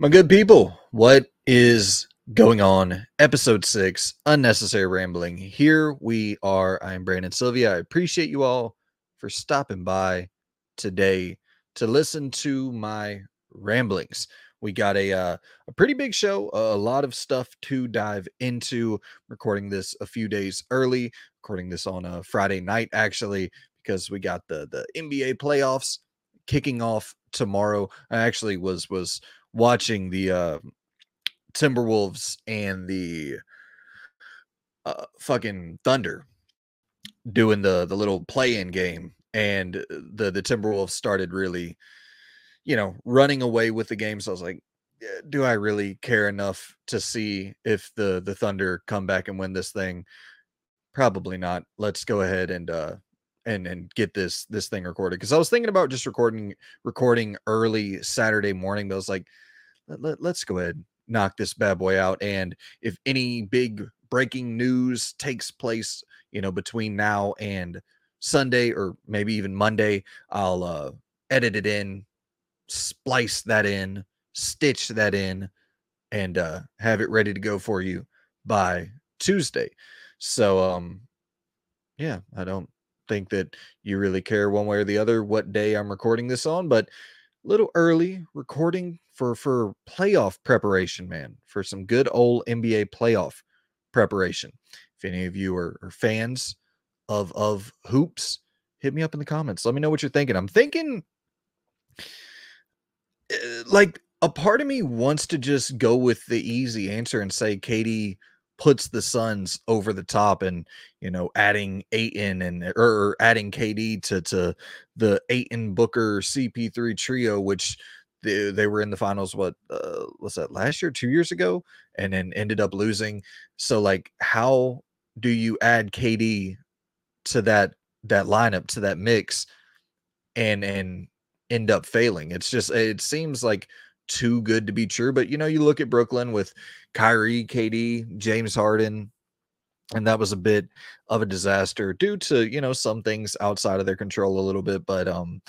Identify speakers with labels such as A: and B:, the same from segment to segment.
A: My good people, what is going on? Episode six, Unnecessary Rambling. Here we are. I'm Brandon Sylvia. I appreciate you all for stopping by today to listen to my ramblings. We got a uh, a pretty big show, a lot of stuff to dive into. Recording this a few days early, recording this on a Friday night actually, because we got the the NBA playoffs kicking off tomorrow. I actually was was watching the uh, Timberwolves and the uh, fucking Thunder doing the the little play-in game, and uh, the the Timberwolves started really, you know, running away with the game. So I was like, do I really care enough to see if the the Thunder come back and win this thing? Probably not. Let's go ahead and uh and and get this this thing recorded because I was thinking about just recording recording early Saturday morning, but I was like, let, let, us go ahead knock this bad boy out. And if any big breaking news takes place, you know, between now and Sunday or maybe even Monday, I'll uh, edit it in, splice that in, stitch that in, and uh, have it ready to go for you by Tuesday. So, um, yeah, I don't think that you really care one way or the other what day I'm recording this on, but a little early recording for for playoff preparation, man, for some good old NBA playoff preparation. If any of you are, are fans of of hoops, hit me up in the comments. Let me know what you're thinking. I'm thinking uh, like a part of me wants to just go with the easy answer and say KD puts the Suns over the top and you know adding Ayton and or, or adding KD to to the Ayton Booker CP3 trio which they, they were in the finals what uh, was that last year 2 years ago and then ended up losing so like how do you add KD to that that lineup to that mix and and end up failing it's just it seems like too good to be true. But you know, you look at Brooklyn with Kyrie, KD, James Harden, and that was a bit of a disaster due to you know some things outside of their control a little bit. But um,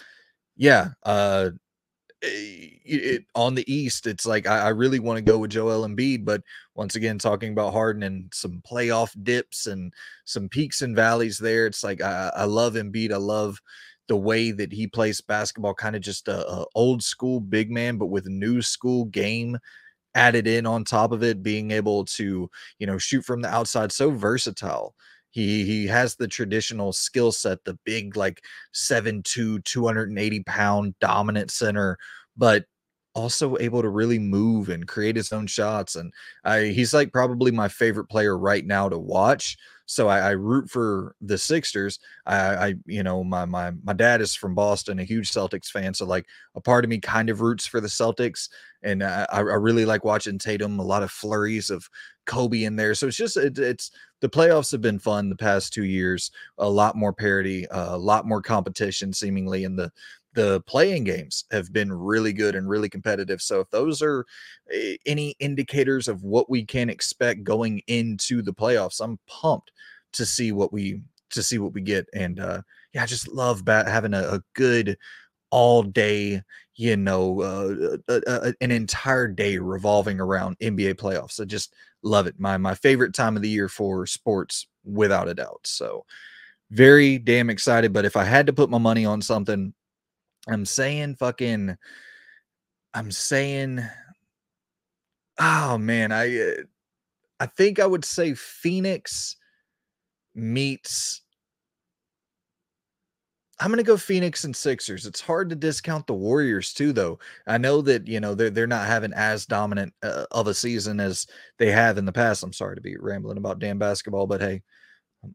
A: yeah, uh, it, it, on the East, it's like I, I really want to go with Joel Embiid, but once again, talking about Harden and some playoff dips and some peaks and valleys there, it's like I, I love Embiid. I love the way that he plays basketball, kind of just a, a, old school big man, but with new school game added in on top of it, being able to, you know, shoot from the outside, so versatile. He he has the traditional skill set, the big like 7'2, 280 pound dominant center, but also able to really move and create his own shots. And I, he's like probably my favorite player right now to watch. So I, I root for the Sixers. I, I, you know, my my my dad is from Boston, a huge Celtics fan. So like a part of me kind of roots for the Celtics, and I, I really like watching Tatum. A lot of flurries of Kobe in there. So it's just it, it's the playoffs have been fun the past two years. A lot more parity, a lot more competition, seemingly, in the the play-in games have been really good and really competitive. So if those are eh, any indicators of what we can expect going into the playoffs, I'm pumped to see what we to see what we get. And uh yeah, I just love bat- having a, a good all day, you know, uh, uh, uh, an entire day revolving around NBA playoffs. I just love it. My my favorite time of the year for sports, without a doubt. So very damn excited. But if I had to put my money on something, I'm saying fucking I'm saying oh man, I uh, I think I would say Phoenix meets I'm gonna go Phoenix and Sixers. It's hard to discount the Warriors too, though. I know that you know they're they're not having as dominant uh, of a season as they have in the past. I'm sorry to be rambling about damn basketball, but hey,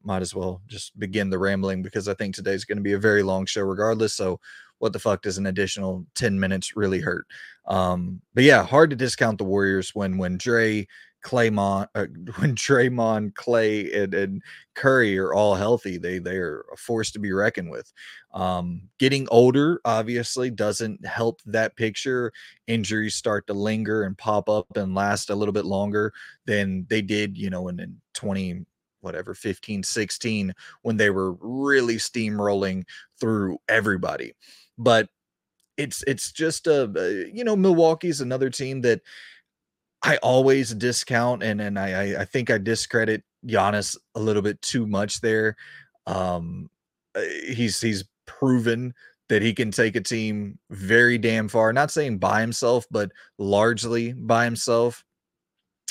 A: might as well just begin the rambling because I think today's going to be a very long show, regardless. So what the fuck does an additional 10 minutes really hurt? Um, but yeah, hard to discount the Warriors when when Dre, Claymont, uh, when Draymond, Clay, and, and Curry are all healthy, they they are a force to be reckoned with. Um, getting older obviously doesn't help that picture. Injuries start to linger and pop up and last a little bit longer than they did, you know, in, in 20 whatever 15 16 when they were really steamrolling through everybody but it's it's just a uh, you know Milwaukee's another team that I always discount and and I I, I think I discredit Giannis a little bit too much there. Um, uh, he's he's proven that he can take a team very damn far. Not saying by himself, but largely by himself.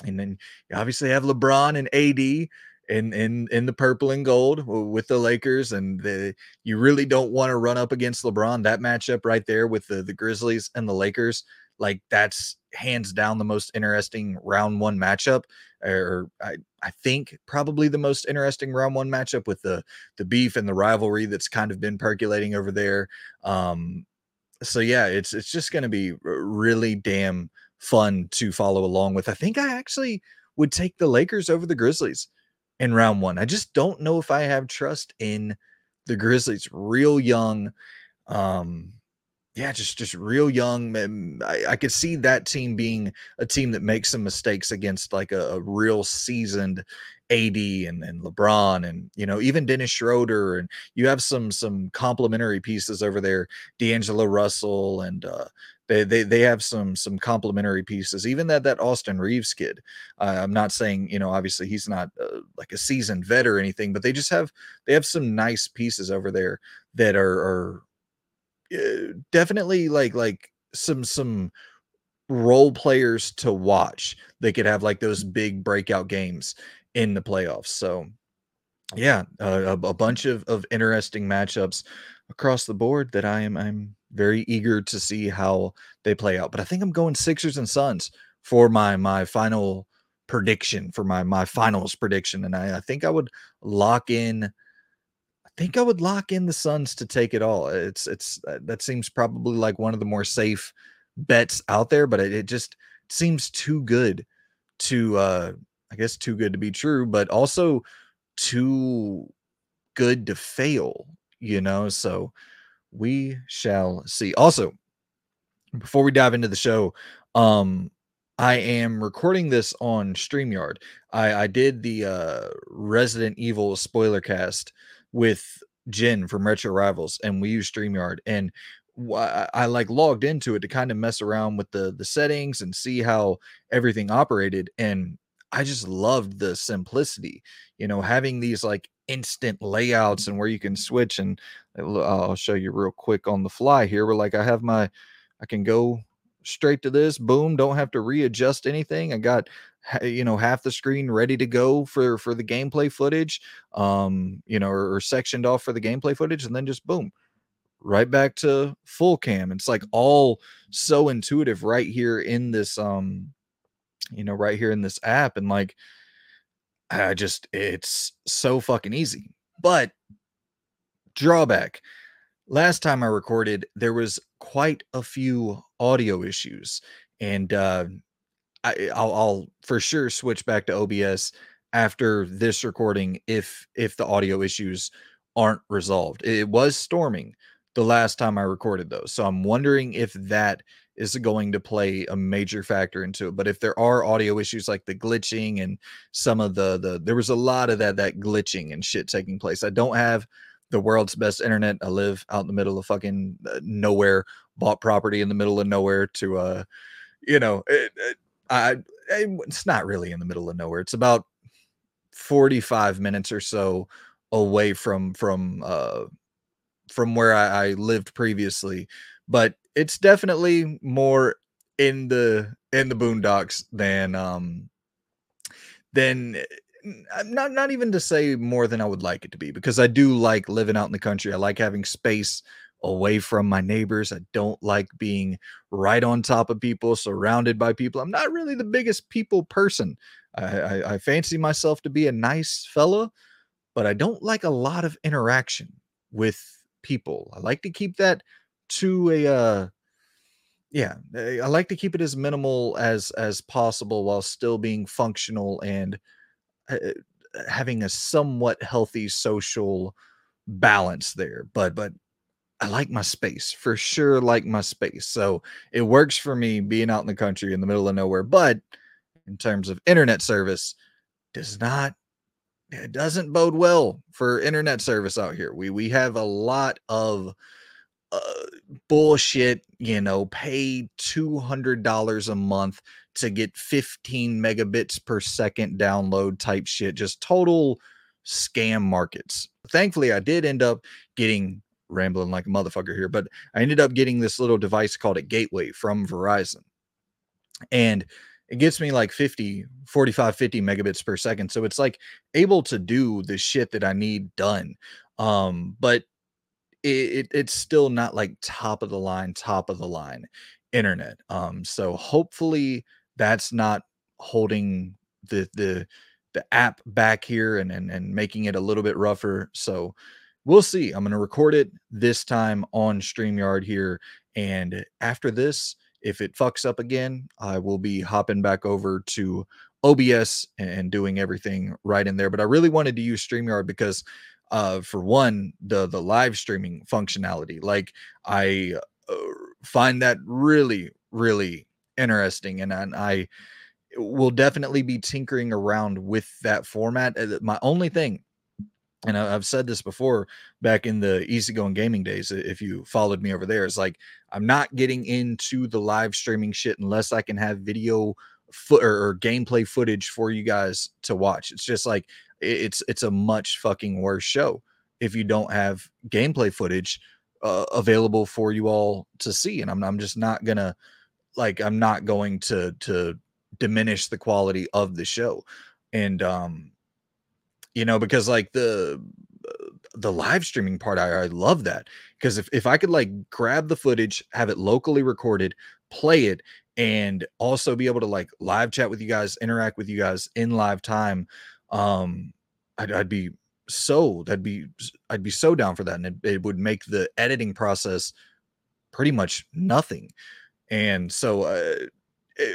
A: And then you obviously have LeBron and AD in in in the purple and gold with the Lakers, and the you really don't want to run up against LeBron. That matchup right there with the the Grizzlies and the Lakers, like that's hands down the most interesting round one matchup, or I I think probably the most interesting round one matchup with the the beef and the rivalry that's kind of been percolating over there. Um, so yeah, it's it's just going to be really damn fun to follow along with. I think I actually would take the Lakers over the Grizzlies in round one. I just don't know if I have trust in the Grizzlies. Real young, um, yeah, just just real young. I, I could see that team being a team that makes some mistakes against like a, a real seasoned AD and, and LeBron and you know even Dennis Schroeder and you have some some complementary pieces over there, D'Angelo Russell and uh, they they they have some some complementary pieces. Even that that Austin Reaves kid. Uh, I'm not saying you know obviously he's not uh, like a seasoned vet or anything, but they just have they have some nice pieces over there that are are uh, definitely like like some some role players to watch. They could have like those big breakout games in the playoffs. So yeah, uh, a, a bunch of of interesting matchups across the board that I am I'm very eager to see how they play out. But I think I'm going Sixers and Suns for my my final prediction for my my finals prediction, and I, I think I would lock in. I think I would lock in the Suns to take it all. It's it's uh, that seems probably like one of the more safe bets out there, but it, it just seems too good to uh I guess too good to be true, but also too good to fail, you know. So we shall see. Also, before we dive into the show, um, I am recording this on StreamYard. I, I did the uh, Resident Evil spoiler cast with Jen from Retro Rivals, and we use StreamYard. And I, I like logged into it to kind of mess around with the the settings and see how everything operated. And I just loved the simplicity, you know, having these like instant layouts and where you can switch and I'll show you real quick on the fly here. Where like I have my, I can go straight to this. Boom! Don't have to readjust anything. I got you know half the screen ready to go for for the gameplay footage um you know or, or, sectioned off for the gameplay footage and then just boom right back to full cam it's like all so intuitive right here in this um you know right here in this app and like i just it's so fucking easy. But drawback last time i recorded there was quite a few audio issues and uh I, I'll, I'll for sure switch back to obs after this recording if if the audio issues aren't resolved. It was storming the last time i recorded those so i'm wondering if that is going to play a major factor into it. But if there are audio issues like the glitching and some of the the there was a lot of that that glitching and shit taking place. I don't have the world's best internet. I live out in the middle of fucking uh, nowhere, bought property in the middle of nowhere to uh you know, it, it, I it's not really in the middle of nowhere. It's about 45 minutes or so away from from uh from where I, I lived previously but it's definitely more in the in the boondocks than um than not not even to say more than I would like it to be because I do like living out in the country. I like having space away from my neighbors. I don't like being right on top of people, surrounded by people. I'm not really the biggest people person. I, I, I fancy myself to be a nice fella, but I don't like a lot of interaction with people. I like to keep that to a uh yeah eh, i like to keep it as minimal as as possible while still being functional and uh, having a somewhat healthy social balance there but but i like my space for sure like my space so it works for me being out in the country in the middle of nowhere but in terms of internet service does not it doesn't bode well for internet service out here we we have a lot of uh, bullshit, you know, pay $200 a month to get 15 megabits per second download type shit, just total scam markets. Thankfully, I did end up getting rambling like a motherfucker here, but I ended up getting this little device called a gateway from Verizon. And it gets me like 50, 45, 50 megabits per second. So it's like able to do the shit that I need done. Um, but it, it, it's still not like top of the line, top of the line internet. Um, so hopefully that's not holding the the the app back here and and, and making it a little bit rougher. So we'll see. I'm gonna record it this time on StreamYard here. And after this, if it fucks up again, I will be hopping back over to OBS and doing everything right in there. But I really wanted to use StreamYard because uh for one, the the live streaming functionality. Like I uh, find that really, really interesting. And, and I will definitely be tinkering around with that format. Uh, my only thing and I've said this before back in the easygoing gaming days. If you followed me over there, is like I'm not getting into the live streaming shit unless I can have video foot or, gameplay footage for you guys to watch. It's just like it's it's a much fucking worse show if you don't have gameplay footage uh, available for you all to see. And I'm I'm just not gonna like I'm not going to to diminish the quality of the show. And um you know, because like the the live streaming part, I, I love that because if, if I could like grab the footage, have it locally recorded, play it, and also be able to like live chat with you guys, interact with you guys in live time, um, I'd, I'd be so that'd be I'd be so down for that, and it, it would make the editing process pretty much nothing. And so uh,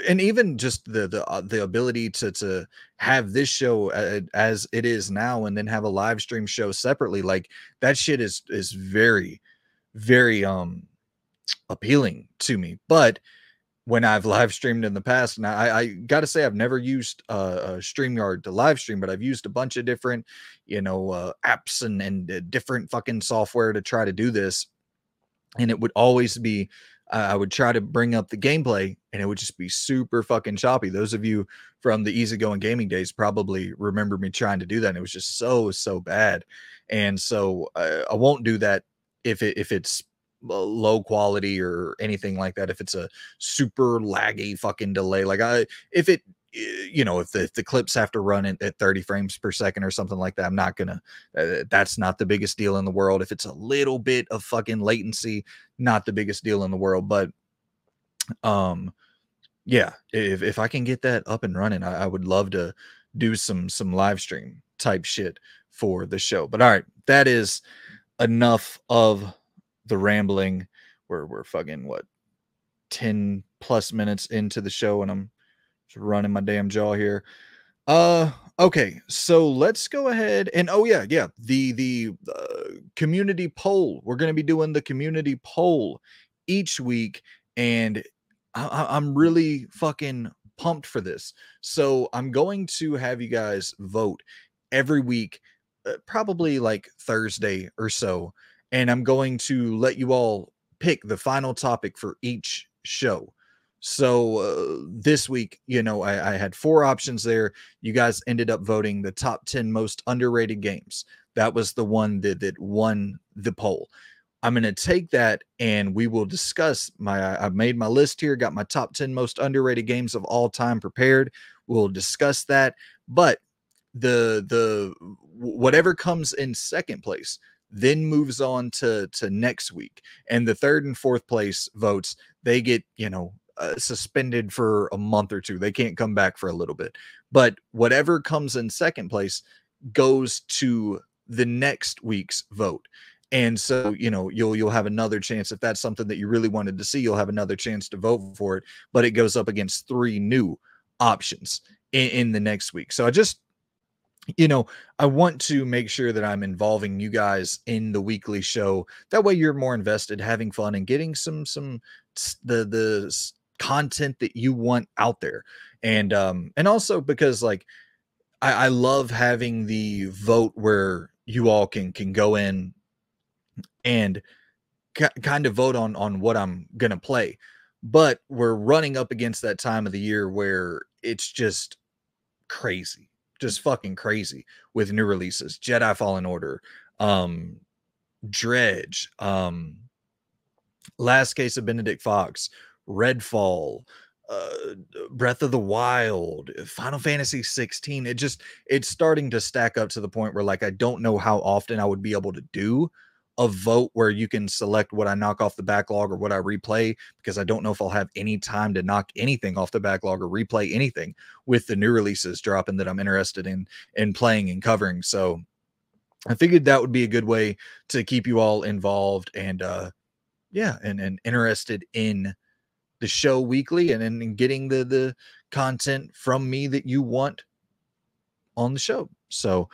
A: and even just the the uh, the ability to to have this show uh, as it is now and then have a live stream show separately like that shit is is very very um appealing to me but when I've live streamed in the past, and I, I got to say I've never used uh, Streamyard to live stream, but I've used a bunch of different, you know, uh, apps and and uh, different fucking software to try to do this, and it would always be I would try to bring up the gameplay and it would just be super fucking choppy. Those of you from the easygoing gaming days probably remember me trying to do that. And it was just so, so bad. And so uh, I won't do that if it, if it's low quality or anything like that. If it's a super laggy fucking delay, like I, if it you know, if the, if the clips have to run at, at 30 frames per second or something like that, I'm not gonna. Uh, that's not the biggest deal in the world. If it's a little bit of fucking latency, not the biggest deal in the world. But, um, yeah, if if I can get that up and running, I, I would love to do some some live stream type shit for the show. But all right, that is enough of the rambling. We're we're fucking what 10 plus minutes into the show and I'm just running my damn jaw here. Uh okay, so let's go ahead and oh yeah, yeah, the the uh, community poll. We're to be doing the community poll each week and I, I'm really fucking pumped for this. So I'm going to have you guys vote every week, uh, probably like Thursday or so, and I'm going to let you all pick the final topic for each show. So uh, this week, you know, I, I, had four options there. You guys ended up voting the top 10 most underrated games. That was the one that, that won the poll. I'm going to take that and we will discuss my I've made my list here, got my top 10 most underrated games of all time prepared. We'll discuss that. But the the whatever comes in second place then moves on to to next week and the third and fourth place votes they get you know uh, suspended for a month or two. They can't come back for a little bit. But whatever comes in second place goes to the next week's vote. And so, you know, you'll you'll have another chance if that's something that you really wanted to see, you'll have another chance to vote for it, but it goes up against three new options in, in the next week. So I just you know, I want to make sure that I'm involving you guys in the weekly show. That way you're more invested, having fun and getting some some the the content that you want out there and um and also because like I, I love having the vote where you all can can go in and kind of vote on on what I'm gonna play. But we're running up against that time of the year where it's just crazy, just fucking crazy with new releases. Jedi Fallen Order, um, Dredge, um, Last Case of Benedict Fox, Redfall, uh, Breath of the Wild, Final Fantasy 16. It just it's starting to stack up to the point where like I don't know how often I would be able to do a vote where you can select what I knock off the backlog or what I replay because I don't know if I'll have any time to knock anything off the backlog or replay anything with the new releases dropping that I'm interested in in playing and covering. So I figured that would be a good way to keep you all involved and uh yeah, and and interested in the show weekly and and getting the the content from me that you want on the show. So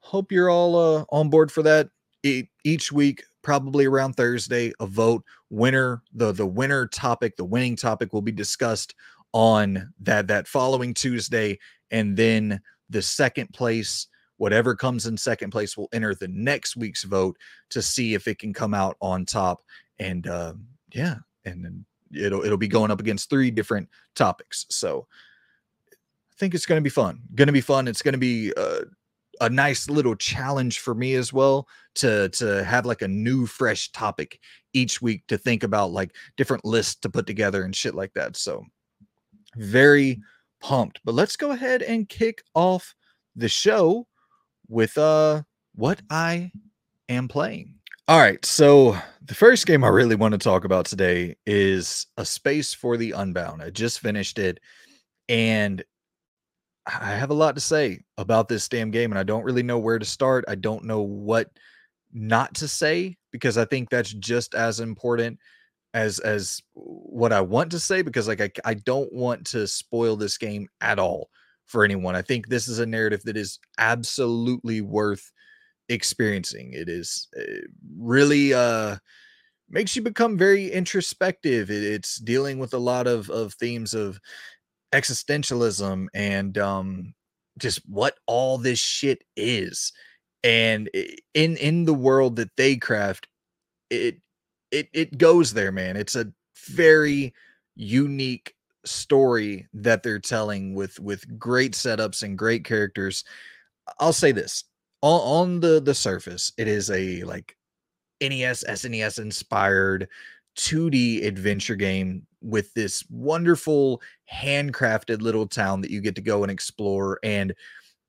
A: hope you're all uh, on board for that each week probably around thursday a vote. Winner the the winner topic the winning topic will be discussed on that that following tuesday and then the second place whatever comes in second place will enter the next week's vote to see if it can come out on top. And uh, yeah and then it'll it'll be going up against three different topics. So i think it's going to be fun. Going to be fun. It's going to be uh, a nice little challenge for me as well to to have like a new fresh topic each week to think about like different lists to put together and shit like that so very pumped but let's go ahead and kick off the show with uh what i am playing. All right so the first game i really want to talk about today is a space for the unbound. I just finished it and I have a lot to say about this damn game, and I don't really know where to start. I don't know what not to say because I think that's just as important as as what I want to say because like I I don't want to spoil this game at all for anyone. I think this is a narrative that is absolutely worth experiencing. It is uh, really uh makes you become very introspective. It, it's dealing with a lot of of themes of existentialism and um just what all this shit is. And in in the world that they craft it it it goes there man. It's a very unique story that they're telling with with great setups and great characters. I'll say this on, on the the surface it is a like nes snes inspired 2D adventure game with this wonderful handcrafted little town that you get to go and explore and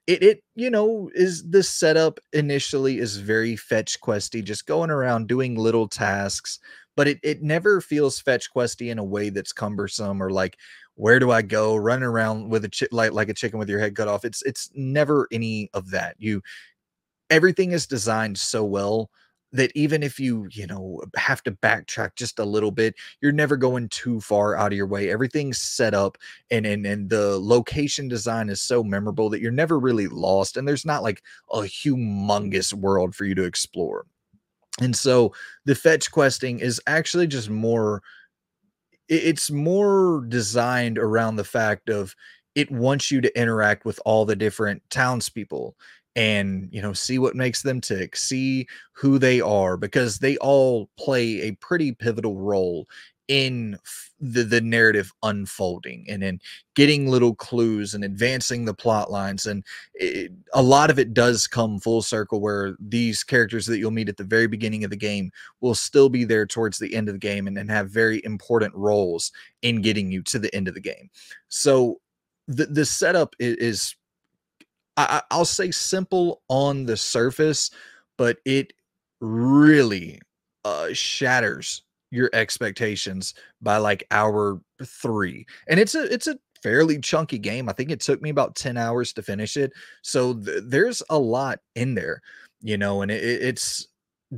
A: it it you know is the setup initially is very fetch questy just going around doing little tasks but it it never feels fetch questy in a way that's cumbersome or like where do I go? Running around with a chick like like a chicken with your head cut off it's it's never any of that. You everything is designed so well that even if you you know have to backtrack just a little bit you're never going too far out of your way. Everything's set up and and and the location design is so memorable that you're never really lost and there's not like a humongous world for you to explore. And so the fetch questing is actually just more it's more designed around the fact of it wants you to interact with all the different townspeople and you know see what makes them tick see who they are because they all play a pretty pivotal role in the the narrative unfolding and in getting little clues and advancing the plot lines and it, a lot of it does come full circle where these characters that you'll meet at the very beginning of the game will still be there towards the end of the game and, and have very important roles in getting you to the end of the game. So the the setup is, is I, I'll say simple on the surface, but it really uh, shatters your expectations by like hour three. And it's a it's a fairly chunky game. I think it took me about 10 hours to finish it. So th- there's a lot in there, you know, and it, it's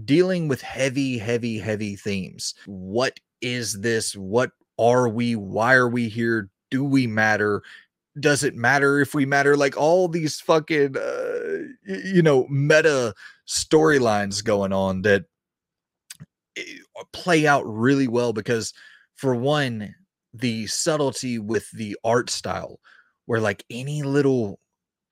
A: dealing with heavy, heavy, heavy themes. What is this? What are we? Why are we here? Do we matter? Does it matter if we matter? Like all these fucking uh, you know meta storylines going on that eh, play out really well because for one the subtlety with the art style where like any little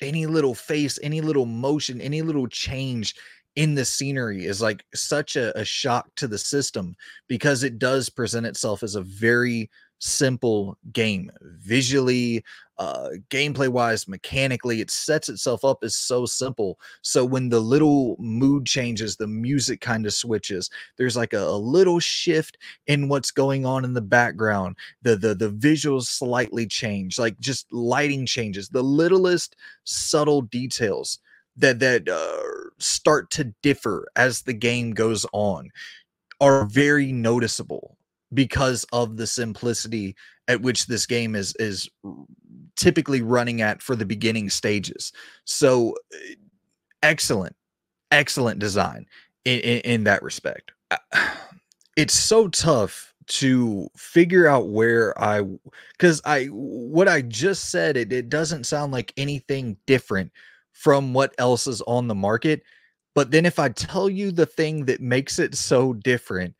A: any little face any little motion any little change in the scenery is like such a, a shock to the system because it does present itself as a very simple game. Visually uh gameplay wise mechanically it sets itself up as so simple. So when the little mood changes the music kind of switches there's like a, a, little shift in what's going on in the background. The the the visuals slightly change like just lighting changes. The littlest subtle details that that uh, start to differ as the game goes on are very noticeable because of the simplicity at which this game is is typically running at for the beginning stages. So eh, excellent, excellent design in, in, in that respect. It's so tough to figure out where I because I what I just said it, it doesn't sound like anything different from what else is on the market. But then if I tell you the thing that makes it so different,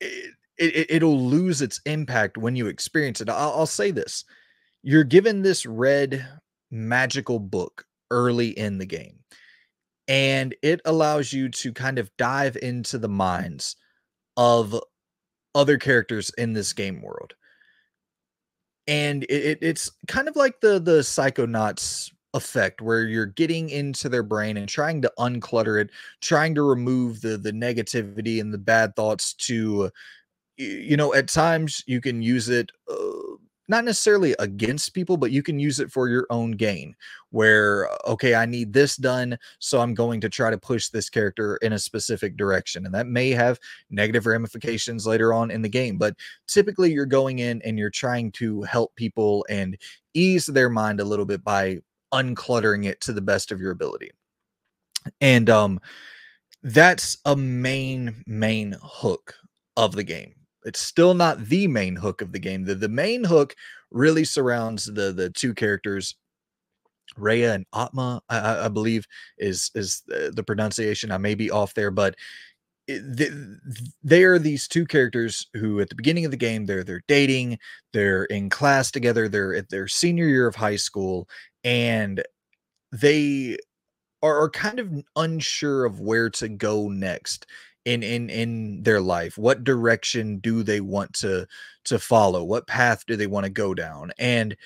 A: it, it it'll lose its impact when you experience it. I'll, I'll say this: you're given this red magical book early in the game, and it allows you to kind of dive into the minds of other characters in this game world. And it, it, it's kind of like the the Psychonauts effect where you're getting into their brain and trying to unclutter it, trying to remove the the negativity and the bad thoughts to you know, at times you can use it uh, not necessarily against people, but you can use it for your own gain. Where, okay, I need this done, so I'm going to try to push this character in a specific direction. And that may have negative ramifications later on in the game. But typically, you're going in and you're trying to help people and ease their mind a little bit by uncluttering it to the best of your ability. And um that's a main main hook of the game. It's still not the main hook of the game. The the main hook really surrounds the the two characters Raya and Atma, I, I, believe is is the pronunciation. I may be off there, but they, they are these two characters who, at the beginning of the game, they're they're dating, they're in class together, they're at their senior year of high school, and they are, are kind of unsure of where to go next in in in their life what direction do they want to to follow? What path do they want to go down? And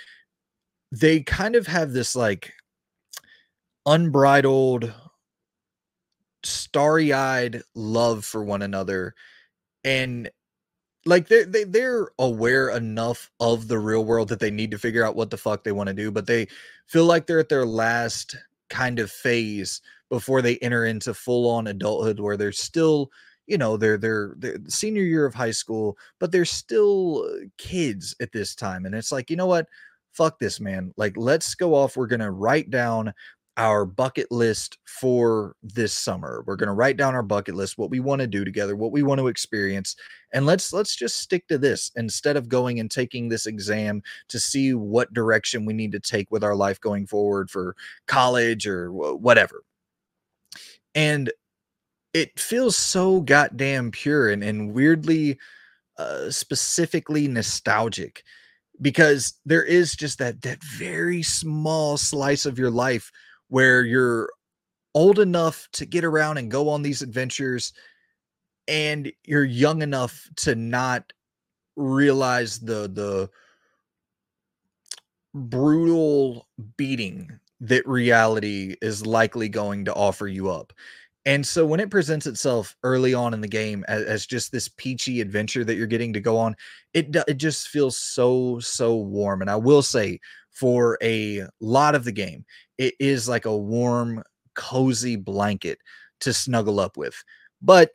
A: they kind of have this like unbridled starry-eyed love for one another and like they they they're aware enough of the real world that they need to figure out what the fuck they want to do, but they feel like they're at their last kind of phase before they enter into full on adulthood where they're still you know they're they're they're senior year of high school but they're still uh, kids at this time and it's like you know what fuck this man like let's go off we're going to write down our bucket list for this summer. We're going to write down our bucket list, what we want to do together, what we want to experience, and let's let's just stick to this instead of going and taking this exam to see what direction we need to take with our life going forward for college or whatever. And it feels so goddamn pure and, and weirdly uh, specifically nostalgic because there is just that that very small slice of your life where you're old enough to get around and go on these adventures and you're young enough to not realize the the brutal beating that reality is likely going to offer you up. And so when it presents itself early on in the game as, as, just this peachy adventure that you're getting to go on, it it just feels so so warm. And I will say for a lot of the game, it is like a warm, cozy blanket to snuggle up with. But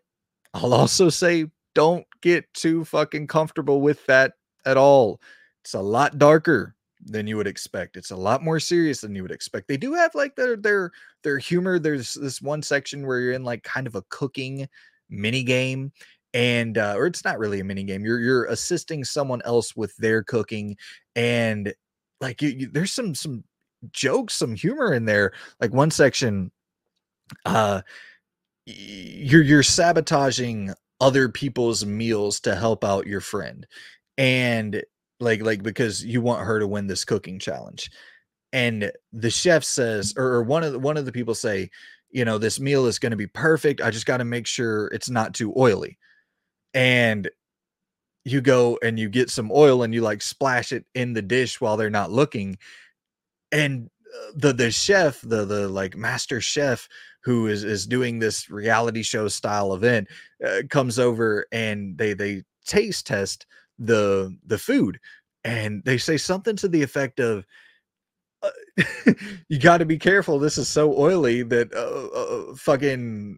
A: I'll also say don't get too fucking comfortable with that at all. It's a lot darker than you would expect. It's a lot more serious than you would expect. They do have like their their their humor. There's this one section where you're in like kind of a cooking mini game and uh, or it's not really a mini game. You're you're assisting someone else with their cooking and like you, you, there's some some jokes, some humor in there. Like one section, uh, you're you're sabotaging other people's meals to help out your friend, and like like because you want her to win this cooking challenge. And the chef says, or, or one of the, one of the people say, you know, this meal is going to be perfect. I just got to make sure it's not too oily. And you go and you get some oil and you like splash it in the dish while they're not looking. And uh, the the chef, the the like master chef who is is doing this reality show style event uh, comes over and they they taste test the the food and they say something to the effect of uh, you got to be careful this is so oily that uh, uh, fucking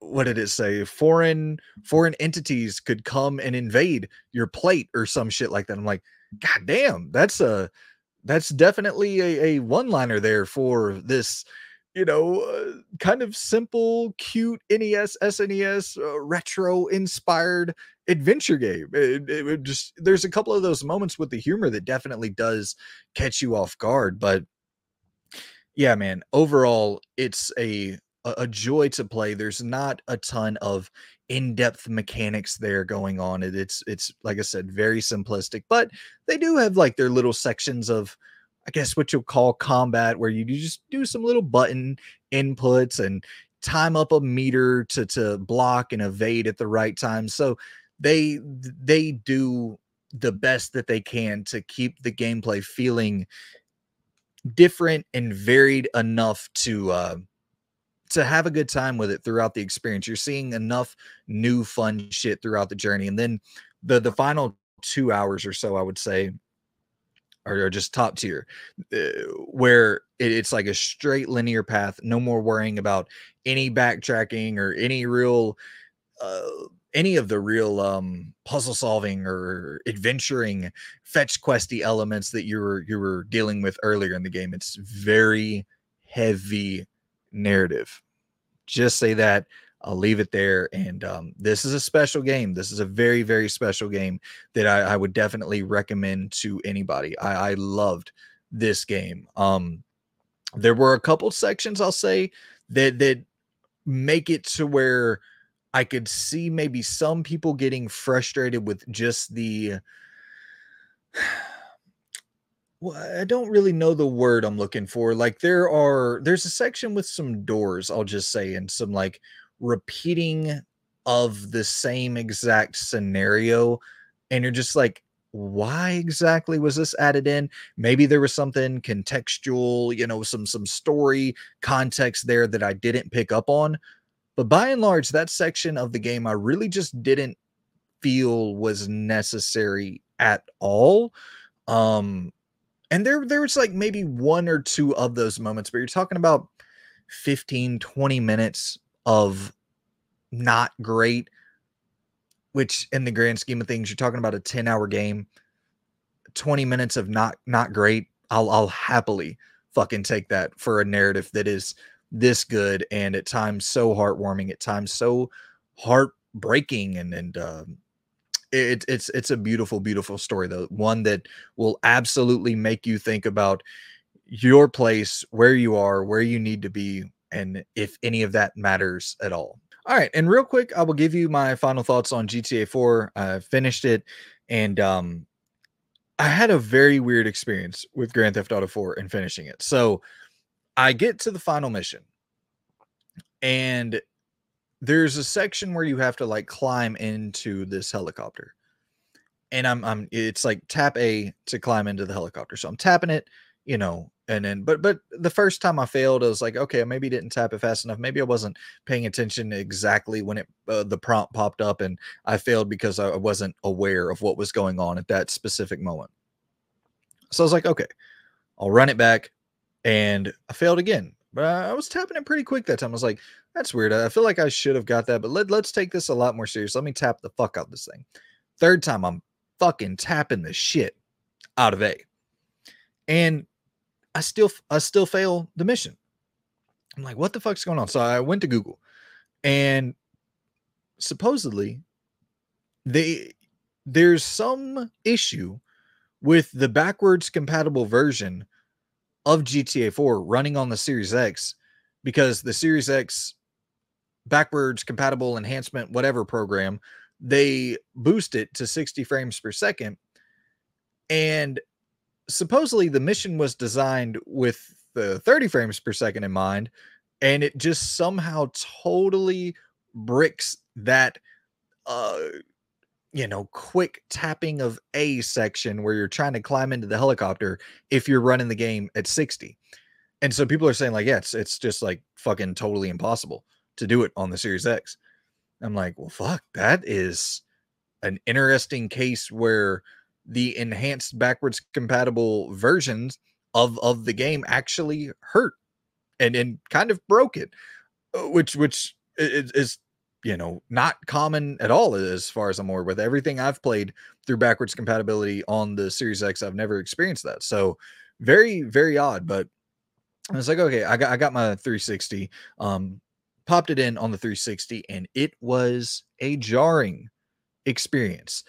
A: what did it say? Foreign foreign entities could come and invade your plate or some shit like that. I'm like god damn that's a that's definitely a, a one liner there for this you know uh, kind of simple cute nes snes uh, retro inspired adventure game it, it just there's a couple of those moments with the humor that definitely does catch you off guard but yeah man overall it's a a, joy to play. There's not a ton of in-depth mechanics there going on. It, it's it's like I said, very simplistic, but they do have like their little sections of I guess what you'll call combat where you just do some little button inputs and time up a meter to to block and evade at the right time. So they they do the best that they can to keep the gameplay feeling different and varied enough to uh to have a good time with it throughout the experience. You're seeing enough new fun shit throughout the journey, and then the the final two hours or so, I would say, are just top tier, uh, where it, it's like a straight linear path. No more worrying about any backtracking or any real. Uh, any of the real um, puzzle solving or adventuring fetch questy elements that you were you were dealing with earlier in the game it's very heavy narrative. Just say that. I'll leave it there. And um, this is a special game. This is a very, very special game that I, I would definitely recommend to anybody. I, I loved this game. Um, there were a couple sections I'll say that that make it to where I could see maybe some people getting frustrated with just the well, I don't really know the word I'm looking for. Like there are there's a section with some doors, I'll just say, and some like repeating of the same exact scenario. And you're just like, why exactly was this added in? Maybe there was something contextual, you know, some some story context there that I didn't pick up on. But by and large, that section of the game I really just didn't feel was necessary at all. Um and there there was like maybe one or two of those moments but you're talking about 15 20 minutes of not great which in the grand scheme of things you're talking about a 10 hour game 20 minutes of not not great i'll i'll happily fucking take that for a narrative that is this good and at times so heartwarming at times so heartbreaking and and um, it, it's it's a beautiful beautiful story though one that will absolutely make you think about your place where you are where you need to be and if any of that matters at all all right and real quick i will give you my final thoughts on gta 4 i finished it and um i had a very weird experience with grand theft auto 4 and finishing it so i get to the final mission and there's a section where you have to like climb into this helicopter. And I'm I'm it's like tap A to climb into the helicopter. So I'm tapping it, you know, and then but but the first time I failed, I was like, okay, maybe didn't tap it fast enough. Maybe I wasn't paying attention exactly when it uh, the prompt popped up, and I failed because I wasn't aware of what was going on at that specific moment. So I was like, okay, I'll run it back, and I failed again. But I was tapping it pretty quick that time. I was like, that's weird. I feel like I should have got that, but let, let's take this a lot more serious. Let me tap the fuck out this thing. Third time, I'm fucking tapping the shit out of A. And I still I still fail the mission. I'm like, what the fuck's going on? So I went to Google and supposedly they there's some issue with the backwards compatible version of GTA 4 running on the Series X because the Series X backwards compatible enhancement, whatever program, they boost it to 60 frames per second. And supposedly the mission was designed with the 30 frames per second in mind. and it just somehow totally bricks that uh you know quick tapping of a section where you're trying to climb into the helicopter if you're running the game at 60 and so people are saying like yeah it's, it's just like fucking totally impossible to do it on the series x i'm like well fuck that is an interesting case where the enhanced backwards compatible versions of of the game actually hurt and and kind of broke it, uh, which which is, is you know not common at all as far as I'm aware. With everything I've played through backwards compatibility on the Series X, I've never experienced that. So very very odd, but I was like, okay, I got I got my 360, um, popped it in on the 360, and it was a jarring experience.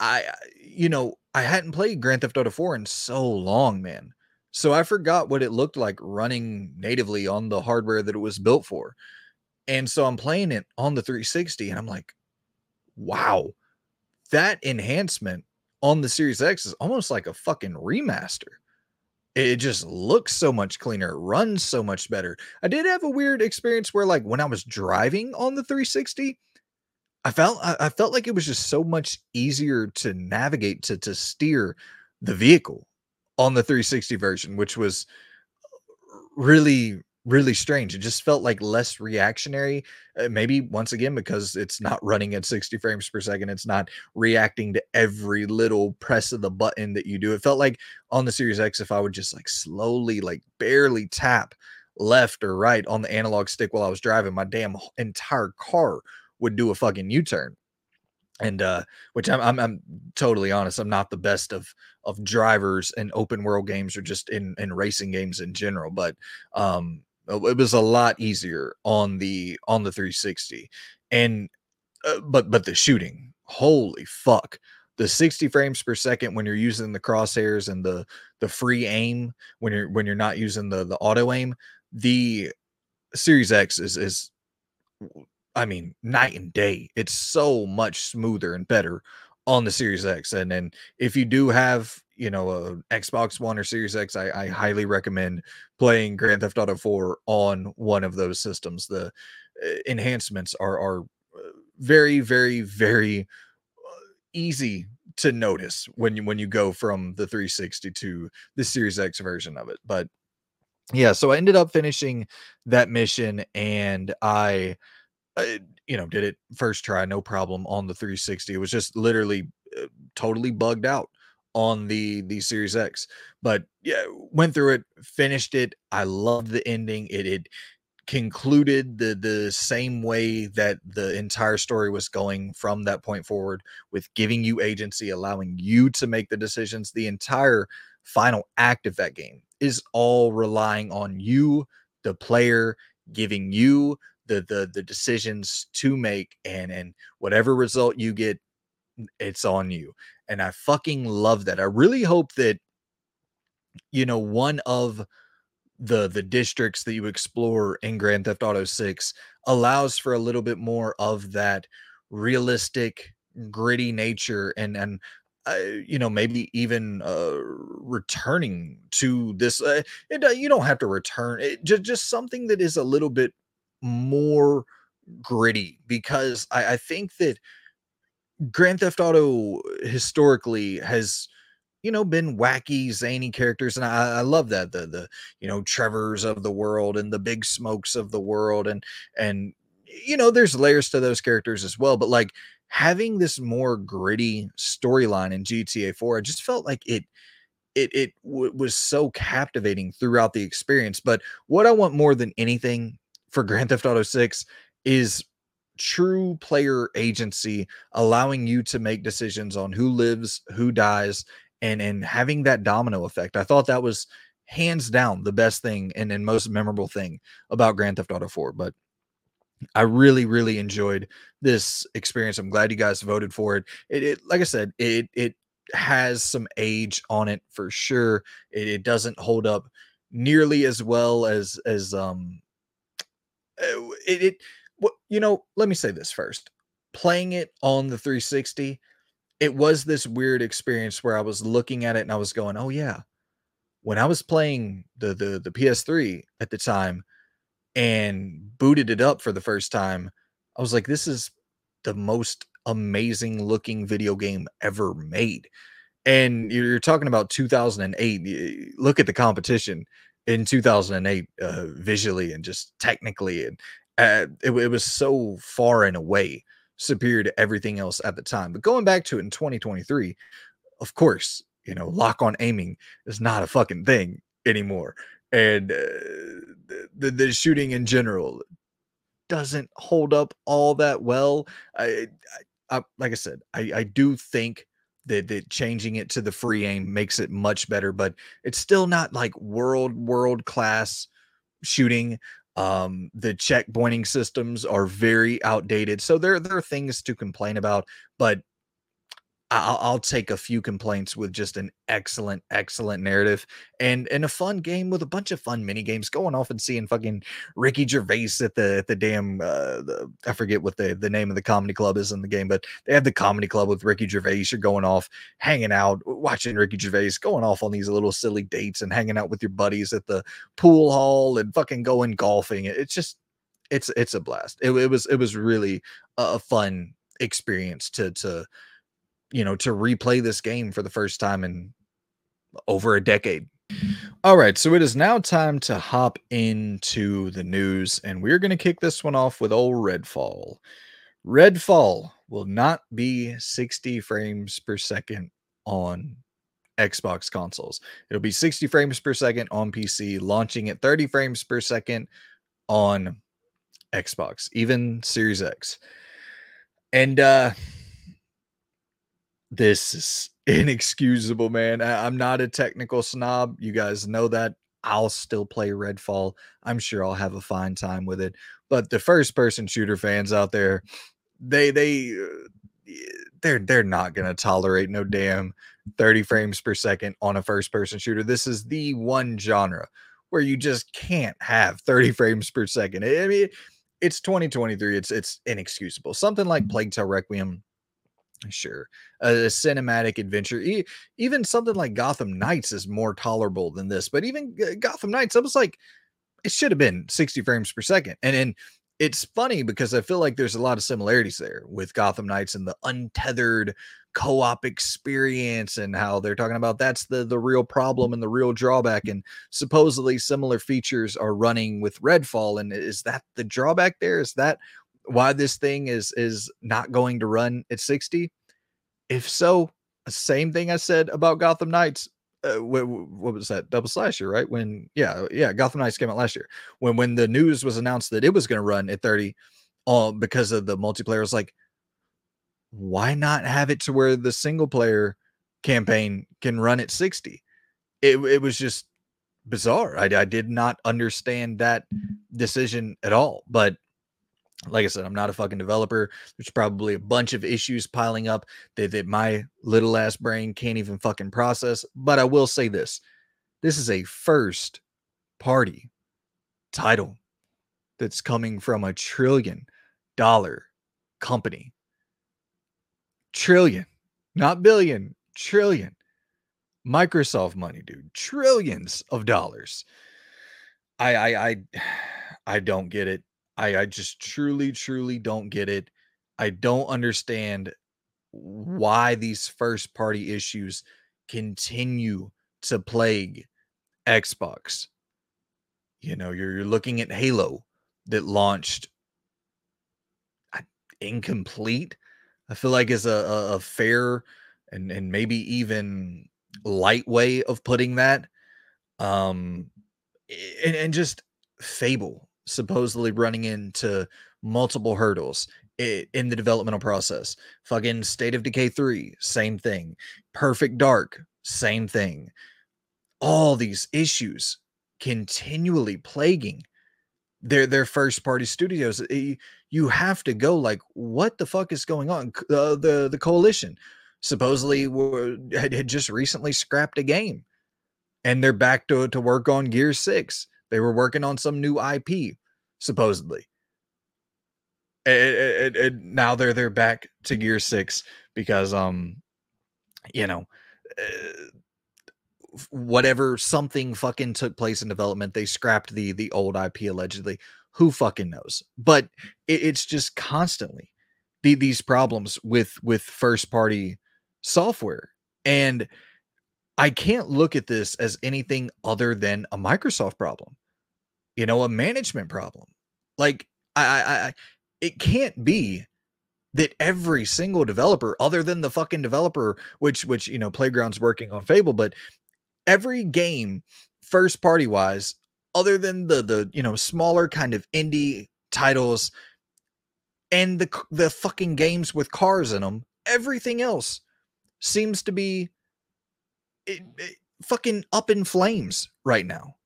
A: I, uh, you know, I hadn't played Grand Theft Auto 4 in so long, man. So I forgot what it looked like running natively on the hardware that it was built for. And so I'm playing it on the 360 and I'm like, wow, that enhancement on the Series X is almost like a fucking remaster. It just looks so much cleaner, runs so much better. I did have a weird experience where, like, when I was driving on the 360, I felt I, felt like it was just so much easier to navigate to to steer the vehicle on the 360 version, which was really really strange. It just felt like less reactionary. Uh, maybe once again because it's not running at 60 frames per second. It's not reacting to every little press of the button that you do. It felt like on the Series X, if I would just like slowly, like barely tap left or right on the analog stick while I was driving, my damn entire car would do a fucking U-turn. And uh which I'm, I'm i'm totally honest i'm not the best of of drivers in open world games or just in in racing games in general but um it was a lot easier on the on the 360 and uh, but but the shooting holy fuck. The 60 frames per second when you're using the crosshairs and the the free aim when you're when you're not using the the auto aim the series x is is I mean, night and day. It's so much smoother and better on the Series X. And then if you do have, you know, a Xbox One or Series X, I, I highly recommend playing Grand Theft Auto 4 on one of those systems. The uh, enhancements are are uh, very, very, very uh, easy to notice when you when you go from the 360 to the Series X version of it. But yeah, so I ended up finishing that mission and I uh, you know, did it first try, no problem on the 360. It was just literally uh, totally bugged out on the the Series X. But yeah, went through it, finished it. I loved the ending. It it concluded the the same way that the entire story was going from that point forward with giving you agency, allowing you to make the decisions. The entire final act of that game is all relying on you, the player, giving you the the the decisions to make and and whatever result you get it's on you and i fucking love that i really hope that you know one of the the districts that you explore in grand theft auto 6 allows for a little bit more of that realistic gritty nature and and uh, you know maybe even uh returning to this uh, uh, you don't have to return it just just something that is a little bit more gritty because I, I think that Grand Theft Auto historically has you know been wacky zany characters and I, I, love that the the you know trevors of the world and the big smokes of the world and and you know there's layers to those characters as well but like having this more gritty storyline in gta 4 i just felt like it it it w- was so captivating throughout the experience but what i want more than anything for Grand Theft Auto 6 is true player agency, allowing you to make decisions on who lives, who dies, and and having that domino effect. I thought that was hands down the best thing and, and most memorable thing about Grand Theft Auto 4. But I really, really enjoyed this experience. I'm glad you guys voted for it. It, it like I said, it it has some age on it for sure. It, it doesn't hold up nearly as well as as um uh, it, it you know, let me say this first. Playing it on the 360, it was this weird experience where I was looking at it and I was going, "Oh yeah." When I was playing the the the PS3 at the time, and booted it up for the first time, I was like, this is the most amazing looking video game ever made. And you're talking about 2008. Look at the competition in 2008 uh, visually and just technically and uh, it, it, was so far and away superior to everything else at the time. But going back to it in 2023 of course you know lock on aiming is not a fucking thing anymore. And uh, the, the shooting in general doesn't hold up all that well. I, I, I like i said I, I do think that, that changing it to the free aim makes it much better, but it's still not like world world class shooting. Um, the checkpointing systems are very outdated, so there there are things to complain about, but I'll, take a few complaints with just an excellent, excellent narrative and and a fun game with a bunch of fun mini games. Going off and seeing fucking Ricky Gervais at the at the damn uh, the, I forget what the the name of the comedy club is in the game, but they have the comedy club with Ricky Gervais. You're going off, hanging out, watching Ricky Gervais, going off on these little silly dates and hanging out with your buddies at the pool hall and fucking going golfing. It's just it's it's a blast. It, it was it was really a fun experience to to you know, to replay this game for the first time in over a decade. All right, so it is now time to hop into the news, and we're going to kick this one off with old Redfall. Redfall will not be 60 frames per second on Xbox consoles. It'll be 60 frames per second on PC, launching at 30 frames per second on Xbox, even Series X. And uh this is inexcusable, man. I, am not a technical snob. You guys know that. I'll still play Redfall. I'm sure I'll have a fine time with it. But the first person shooter fans out there, they they uh, they're they're not going to tolerate no damn 30 frames per second on a first person shooter. This is the one genre where you just can't have 30 frames per second. I mean, it's 2023. It's it's inexcusable. Something like Plague Tale Requiem Sure. A, a cinematic adventure. E- even something like Gotham Knights is more tolerable than this. But even uh, Gotham Knights, I was like, it should have been 60 frames per second. And then it's funny because I feel like there's a lot of similarities there with Gotham Knights and the untethered co-op experience and how they're talking about that's the the real problem and the real drawback and supposedly similar features are running with Redfall and is that the drawback there is that why this thing is is not going to run at 60 if so same thing i said about gotham knights uh, what, what, was that double slasher right? When yeah yeah gotham knights came out last year. When when the news was announced that it was going to run at 30 uh, because of the multiplayer was like why not have it to where the single player campaign can run at 60 it, it was just bizarre. I, I did not understand that decision at all but like I said, I'm not a fucking developer. There's probably a bunch of issues piling up that, that my little ass brain can't even fucking process. But I will say this this is a first party title that's coming from a trillion dollar company. Trillion, not billion, trillion. Microsoft money, dude. Trillions of dollars. I I I I don't get it. I I just truly truly don't get it. I don't understand why these first party issues continue to plague Xbox. You know, you're, you're looking at Halo that launched incomplete. I feel like is a, a, a fair and and maybe even light way of putting that. Um, and, and just Fable supposedly running into multiple hurdles in the developmental process. Fucking State of Decay 3, same thing. Perfect Dark, same thing. All these issues continually plaguing their their first party studios. You have to go like, what the fuck is going on? Uh, the the coalition supposedly were, had, had just recently scrapped a game, and they're back to to work on Gear Six. They were working on some new IP, supposedly. And, and, and now they're they're back to Gear Six because um, you know, uh, whatever something fucking took place in development. They scrapped the the old IP allegedly. Who fucking knows? But it, it's just constantly the, these problems with with first party software, and I can't look at this as anything other than a Microsoft problem. You know, a management problem. Like I, I, I it can't be that every single developer other than the fucking developer which which you know playground's working on fable but every game first party wise other than the the you know smaller kind of indie titles and the the fucking games with cars in them everything else seems to be it, it, fucking up in flames right now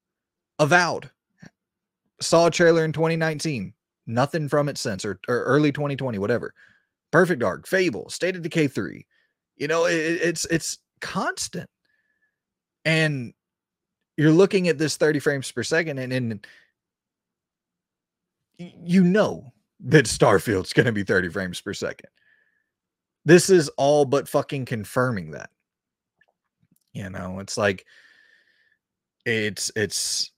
A: avowed saw a trailer in 2019 nothing from it since or, or early 2020 whatever perfect dark fable state of decay 3 you know it, it's it's constant and you're looking at this 30 frames per second and, and you know that Starfield's going to be 30 frames per second. This is all but fucking confirming that. You know, it's like it's it's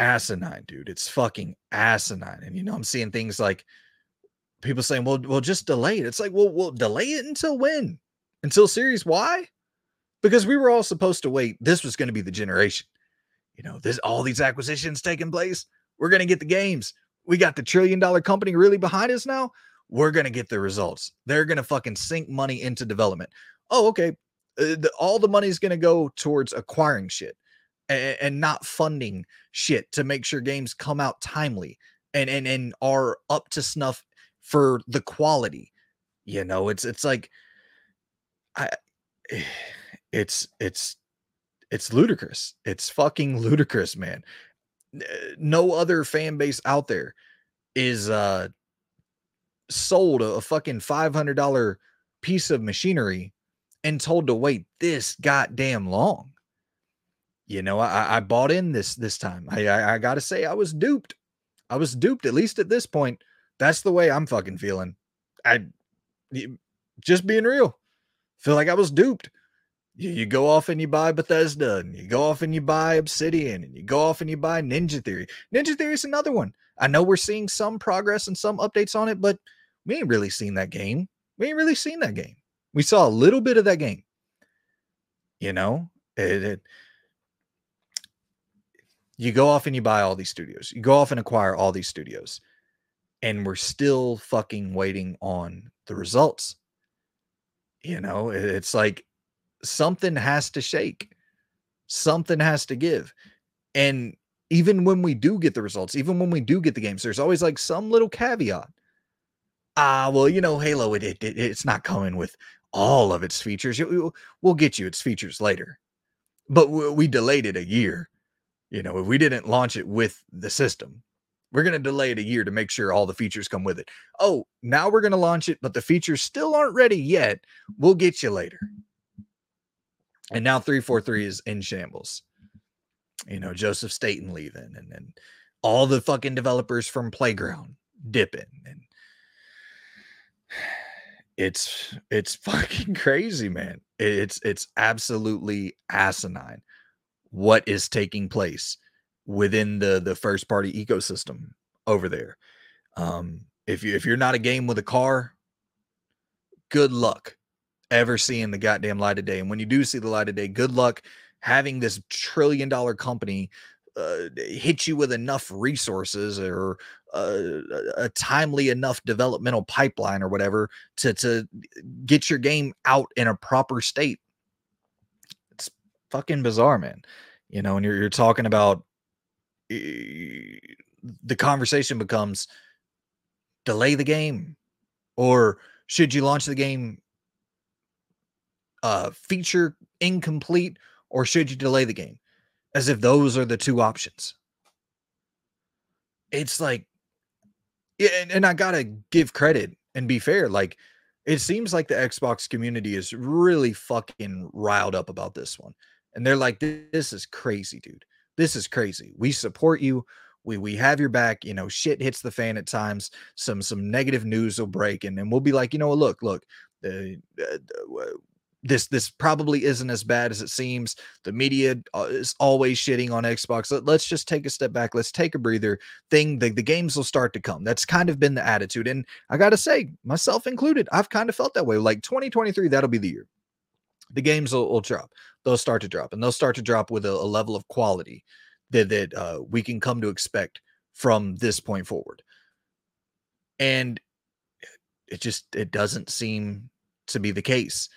A: asinine, dude. It's fucking asinine. And you know, I'm seeing things like people saying, "Well, we'll just delay it." It's like, well, we'll delay it until when? Until Series Y? because we were all supposed to wait. This was going to be the generation. You know, this all these acquisitions taking place. We're going to get the games. We got the trillion dollar company really behind us now. We're going to get the results. They're going to fucking sink money into development. Oh, okay. Uh, the, all the money is going to go towards acquiring shit and, not funding shit to make sure games come out timely and and and are up to snuff for the quality. You know, it's it's like I it's it's it's ludicrous. It's fucking ludicrous, man. No other fan base out there is uh sold a, a fucking $500 piece of machinery and told to wait this goddamn long. You know, I, I bought in this this time. I, I I gotta say I was duped. I was duped at least at this point. That's the way I'm fucking feeling. I just being real. Feel like I was duped you, you go off and you buy Bethesda, and you go off and you buy Obsidian, and you go off and you buy Ninja Theory. Ninja Theory is another one. I know we're seeing some progress and some updates on it, but we ain't really seen that game. We ain't really seen that game. We saw a little bit of that game. You know, it, it you go off and you buy all these studios. You go off and acquire all these studios. And we're still fucking waiting on the results. You know, it's like something has to shake, something has to give. And even when we do get the results, even when we do get the games, there's always like some little caveat. Ah, well, you know, Halo, it, it, it, it's not coming with all of its features. We'll get you its features later, but we delayed it a year. You know, if we didn't launch it with the system, we're going to delay it a year to make sure all the features come with it. Oh, now we're going to launch it, but the features still aren't ready yet. We'll get you later. And now 343 is in shambles. You know, Joseph Staten leaving and then all the fucking developers from Playground dipping and it's it's fucking crazy, man. It's it's absolutely asinine what is taking place within the the first party ecosystem over there. Um if you if you're not a game with a car, good luck ever seeing the goddamn light of day. And when you do see the light of day, good luck having this trillion dollar company uh, hit you with enough resources or uh, a timely enough developmental pipeline or whatever to to get your game out in a proper state. Fucking bizarre, man. You know, and you're you're talking about the conversation becomes delay the game or should you launch the game uh, feature incomplete or should you delay the game? As if those are the two options. It's like, and, and I gotta give credit and be fair. Like, it seems like the Xbox community is really fucking riled up about this one. And they're like, this is crazy, dude. This is crazy. We support you. We we have your back. You know, shit hits the fan at times. Some some negative news will break, and, and we'll be like, you know, look, look, uh, uh, this this probably isn't as bad as it seems. The media uh, is always shitting on Xbox. Let, us just take a step back. Let's take a breather. Thing the, the games will start to come. That's kind of been the attitude. And I got to say, myself included, I've kind of felt that way. Like 2023, that'll be the year. The games will, will drop. They'll start to drop, and they'll start to drop with a, a level of quality that that uh, we can come to expect from this point forward. And it just it doesn't seem to be the case.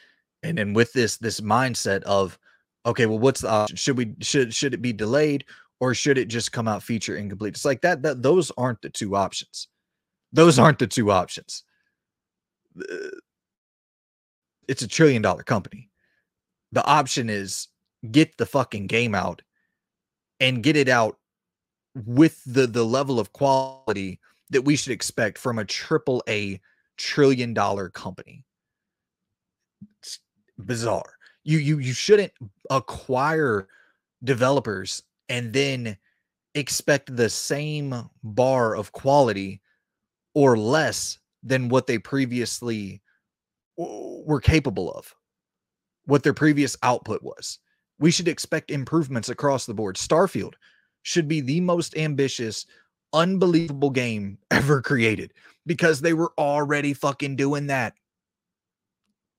A: And then with this this mindset of okay well what's the option? Should we should should it be delayed or should it just come out feature incomplete? It's like that that those aren't the two options. Those aren't the two options. It's a trillion dollar company the option is get the fucking game out and get it out with the the level of quality that we should expect from a triple a trillion dollar company it's bizarre. You you you shouldn't acquire developers and then expect the same bar of quality or less than what they previously were capable of what their previous output was we should expect improvements across the board starfield should be the most ambitious unbelievable game ever created because they were already fucking doing that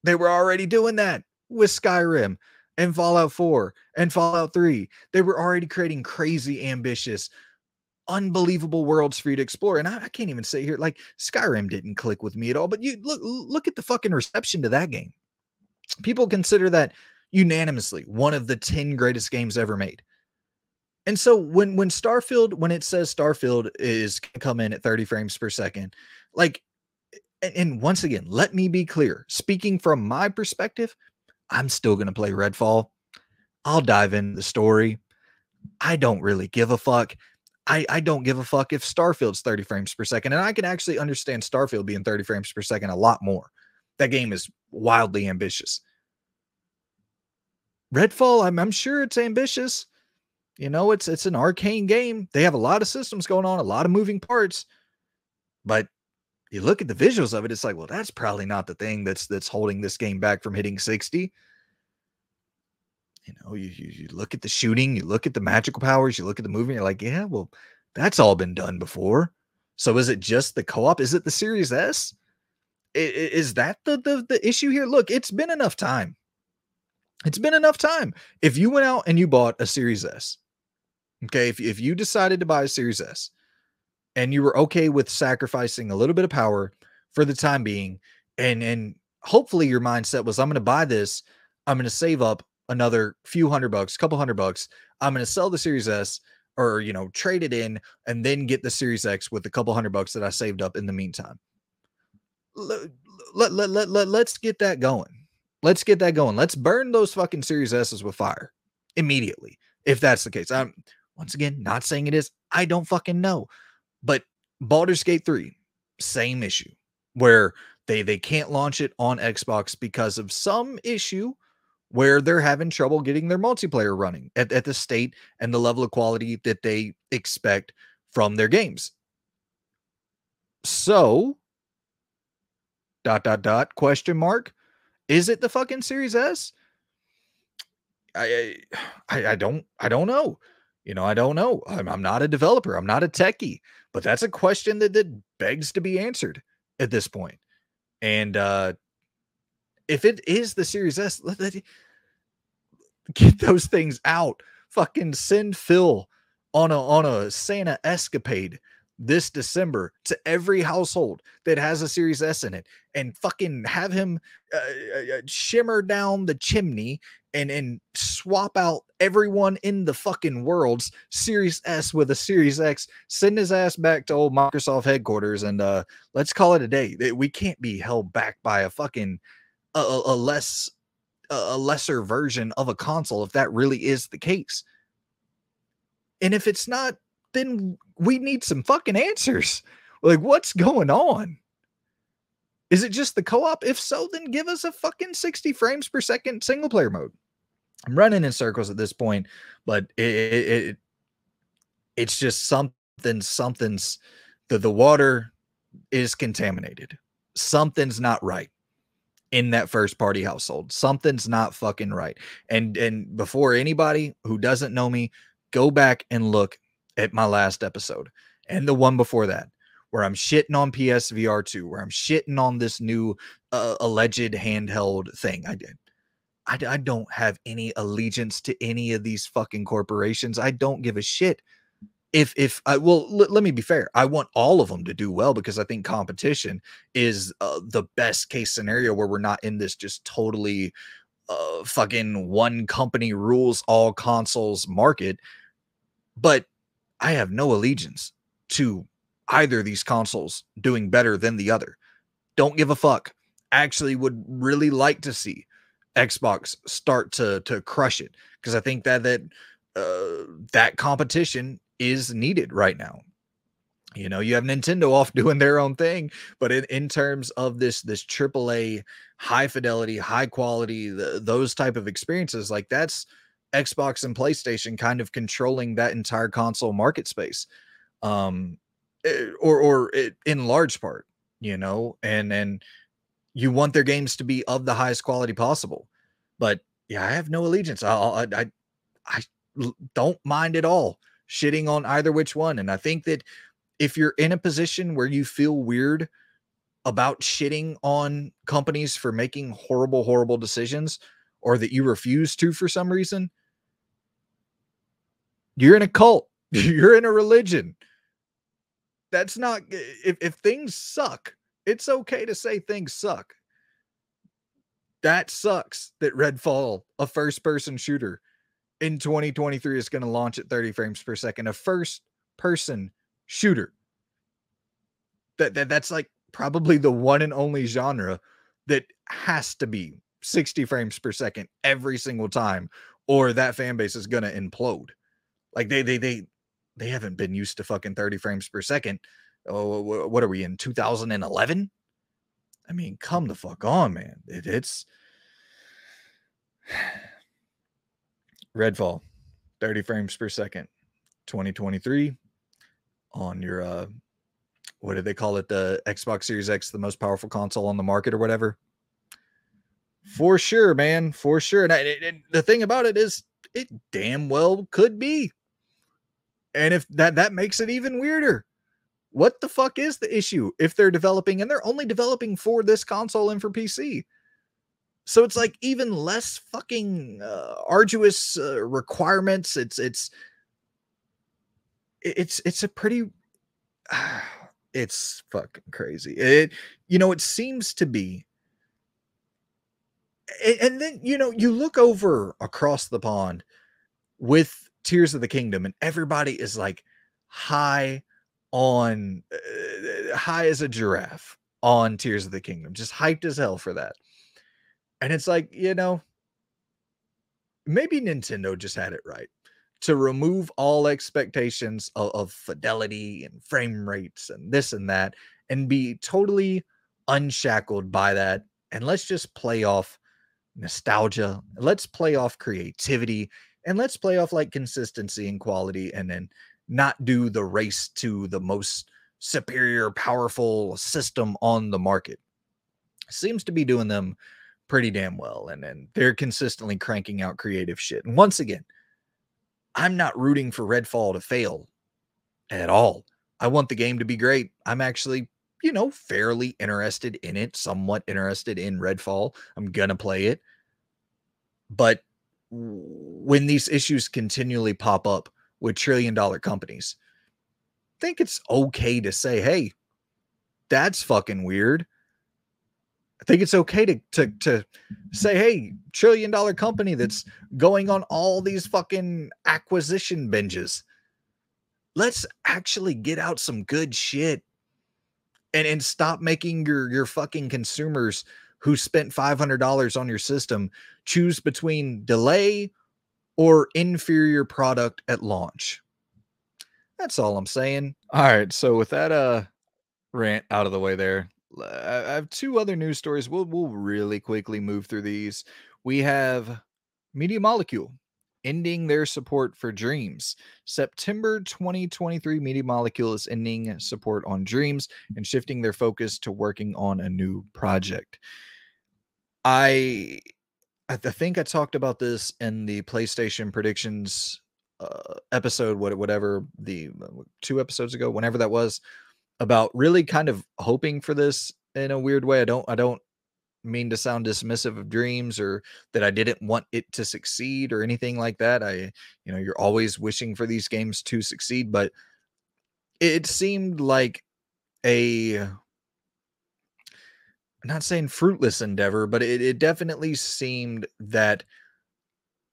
A: they were already doing that with Skyrim and Fallout 4 and Fallout 3. They were already creating crazy, ambitious, unbelievable worlds for you to explore. And I, I, can't even say here, like Skyrim didn't click with me at all. But you look, look at the fucking reception to that game. People consider that unanimously one of the 10 greatest games ever made. And so when when Starfield, when it says Starfield is come in at 30 frames per second, like and once again, let me be clear. Speaking from my perspective, I'm still going to play Redfall. I'll dive in the story. I don't really give a fuck. I, I don't give a fuck if Starfield's 30 frames per second. And I can actually understand Starfield being 30 frames per second a lot more. That game is wildly ambitious. Redfall, I'm, I'm sure it's ambitious. You know, it's it's an Arkane game. They have a lot of systems going on, a lot of moving parts. But you look at the visuals of it, it's like, well, that's probably not the thing that's that's holding this game back from hitting 60. You know, you, you, you look at the shooting, you look at the magical powers, you look at the movie, you're like, yeah, well, that's all been done before. So is it just the co-op? Is it the Series S? Is that the, the the issue here? Look, it's been enough time. It's been enough time. If you went out and you bought a Series S, okay, if, if you decided to buy a Series S, and you were okay with sacrificing a little bit of power for the time being and and hopefully your mindset was i'm to buy this i'm to save up another few hundred bucks couple hundred bucks i'm to sell the series s or you know trade it in and then get the series x with a couple hundred bucks that i saved up in the meantime let, let, let, let, let, let's get that going. Let's get that going. Let's burn those fucking series s's with fire immediately if that's the case. I'm once again not saying it is. I don't fucking know. But Baldur's Gate 3, same issue where they they can't launch it on Xbox because of some issue where they're having trouble getting their multiplayer running at, at the state and the level of quality that they expect from their games. So dot dot dot question mark? Is it the fucking series s? I i i don't i don't know. You know i don't know. I'm, I'm not a developer. I'm not a techie. But that's a question that, that begs to be answered at this point. And uh if it is the Series S, let, let, get those things out. Fucking send Phil on a on a Santa escapade this December to every household that has a Series S in it and fucking have him uh, uh, uh, shimmer down the chimney and and swap out everyone in the fucking world's Series S with a Series X, send his ass back to old Microsoft headquarters and uh let's call it a day. We can't be held back by a fucking a, a less a lesser version of a console if that really is the case. And if it's not then we need some fucking answers. Like, what's going on? Is it just the co op? If so, then give us a fucking 60 frames per second single player mode. I'm running in circles at this point, but it, it, it it's just something, something's the, the water is contaminated. Something's not right. in that first party household. Something's not fucking right. And and before anybody who doesn't know me, go back and look at my last episode and the one before that where I'm shitting on PSVR 2, where I'm shitting on this new uh, alleged handheld thing I did. I, I don't have any allegiance to any of these fucking corporations. I don't give a shit if if I well l- let me be fair, I want all of them to do well because I think competition is uh, the best case scenario where we're not in this just totally uh fucking one company rules all consoles market. But I have no allegiance to either of these consoles doing better than the other. Don't give a fuck. Actually would really like to see Xbox start to to crush it because I think that that uh, that competition is needed right now. You know, you have Nintendo off doing their own thing, but in, in terms of this this AAA high fidelity, high quality, the, those type of experiences, like that's Xbox and PlayStation kind of controlling that entire console market space, um, eh, or or it, in large part, you know, and and you want their games to be of the highest quality possible, but yeah, I have no allegiance. I I I, I don't mind at all shitting on either which one. And I think that if you're in a position where you feel weird about shitting on companies for making horrible, horrible decisions, or that you refuse to for some reason, you're in a cult, mm. you're in a religion. That's not, if, if things suck, it's okay to say things suck. That sucks that Redfall, a first person shooter, in 2023 is going to launch at 30 frames per second. A first person shooter. That, that that's like probably the one and only genre that has to be 60 frames per second every single time or that fan base is going to implode. Like they they they they haven't been used to fucking 30 frames per second. Oh, what are we in 2011? I mean, come the fuck on, man. It, it's Redfall, 30 frames per second, 2023 on your uh what do they call it? The Xbox Series X, the most powerful console on the market or whatever. For sure, man, for sure. And, I, and the thing about it is, it damn well could be. And if that that makes it even weirder. What the fuck is the issue if they're developing and they're only developing for this console and for PC? So it's like even less fucking uh, arduous uh, requirements. It's it's it's it's a pretty it's fucking crazy. It you know it seems to be and then you know you look over across the pond with Tears of the Kingdom and everybody is like high on uh, high as a giraffe on Tears of the Kingdom, just hyped as hell for that. And it's like, you know, maybe Nintendo just had it right to remove all expectations of, of, fidelity and frame rates and this and that and be totally unshackled by that. And let's just play off nostalgia. Let's play off creativity and let's play off like consistency and quality and then not do the race to the most superior, powerful system on the market. Seems to be doing them pretty damn well. And then they're consistently cranking out creative shit. And once again, I'm not rooting for Redfall to fail at all. I want the game to be great. I'm actually, you know, fairly interested in it, somewhat interested in Redfall. I'm to play it. But when these issues continually pop up with trillion dollar companies, I think it's okay to say, hey, that's fucking weird. I think it's okay to to to say, hey, trillion dollar company that's going on all these fucking acquisition binges. Let's actually get out some good shit and and stop making your your fucking consumers who spent $500 on your system choose between delay or inferior product at launch. That's all I'm saying. All right, so with that uh rant out of the way there, I have two other news stories. We'll we'll really quickly move through these. We have Media Molecule ending their support for Dreams. September 2023, Media Molecule is ending support on Dreams and shifting their focus to working on a new project. I I think I talked about this in the PlayStation predictions, uh, episode, what whatever the 2 episodes ago, whenever that was, about really kind of hoping for this in a weird way. I don't I don't mean to sound dismissive of dreams or that I didn't want it to succeed or anything like that. I you know, you're always wishing for these games to succeed, but it seemed like a not saying fruitless endeavor, but it, it definitely seemed that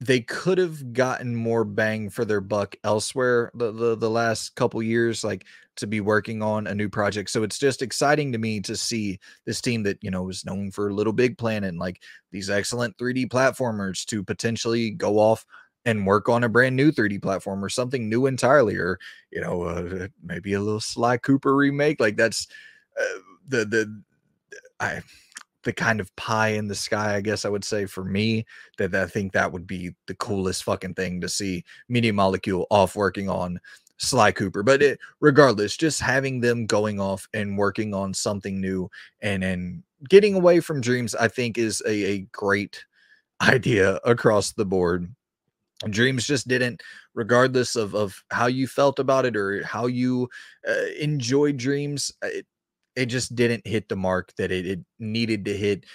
A: they could have gotten more bang for their buck elsewhere the, the the last couple years like to be working on a new project. So it's just exciting to me to see this team that you know is known for Little Big Planet and like these excellent 3D platformers to potentially go off and work on a brand new 3D platform or something new entirely or you know uh, maybe a little Sly Cooper remake like that's uh, the the I the kind of pie in the sky, I guess I would say for me, that I think that would be the coolest fucking thing to see Media Molecule off working on Sly Cooper. But it, regardless, just having them going off and working on something new and and getting away from dreams, I think is a, a great idea across the board. Dreams just didn't, regardless of of how you felt about it or how you uh, enjoyed dreams. It, it just didn't hit the mark that it, it needed to hit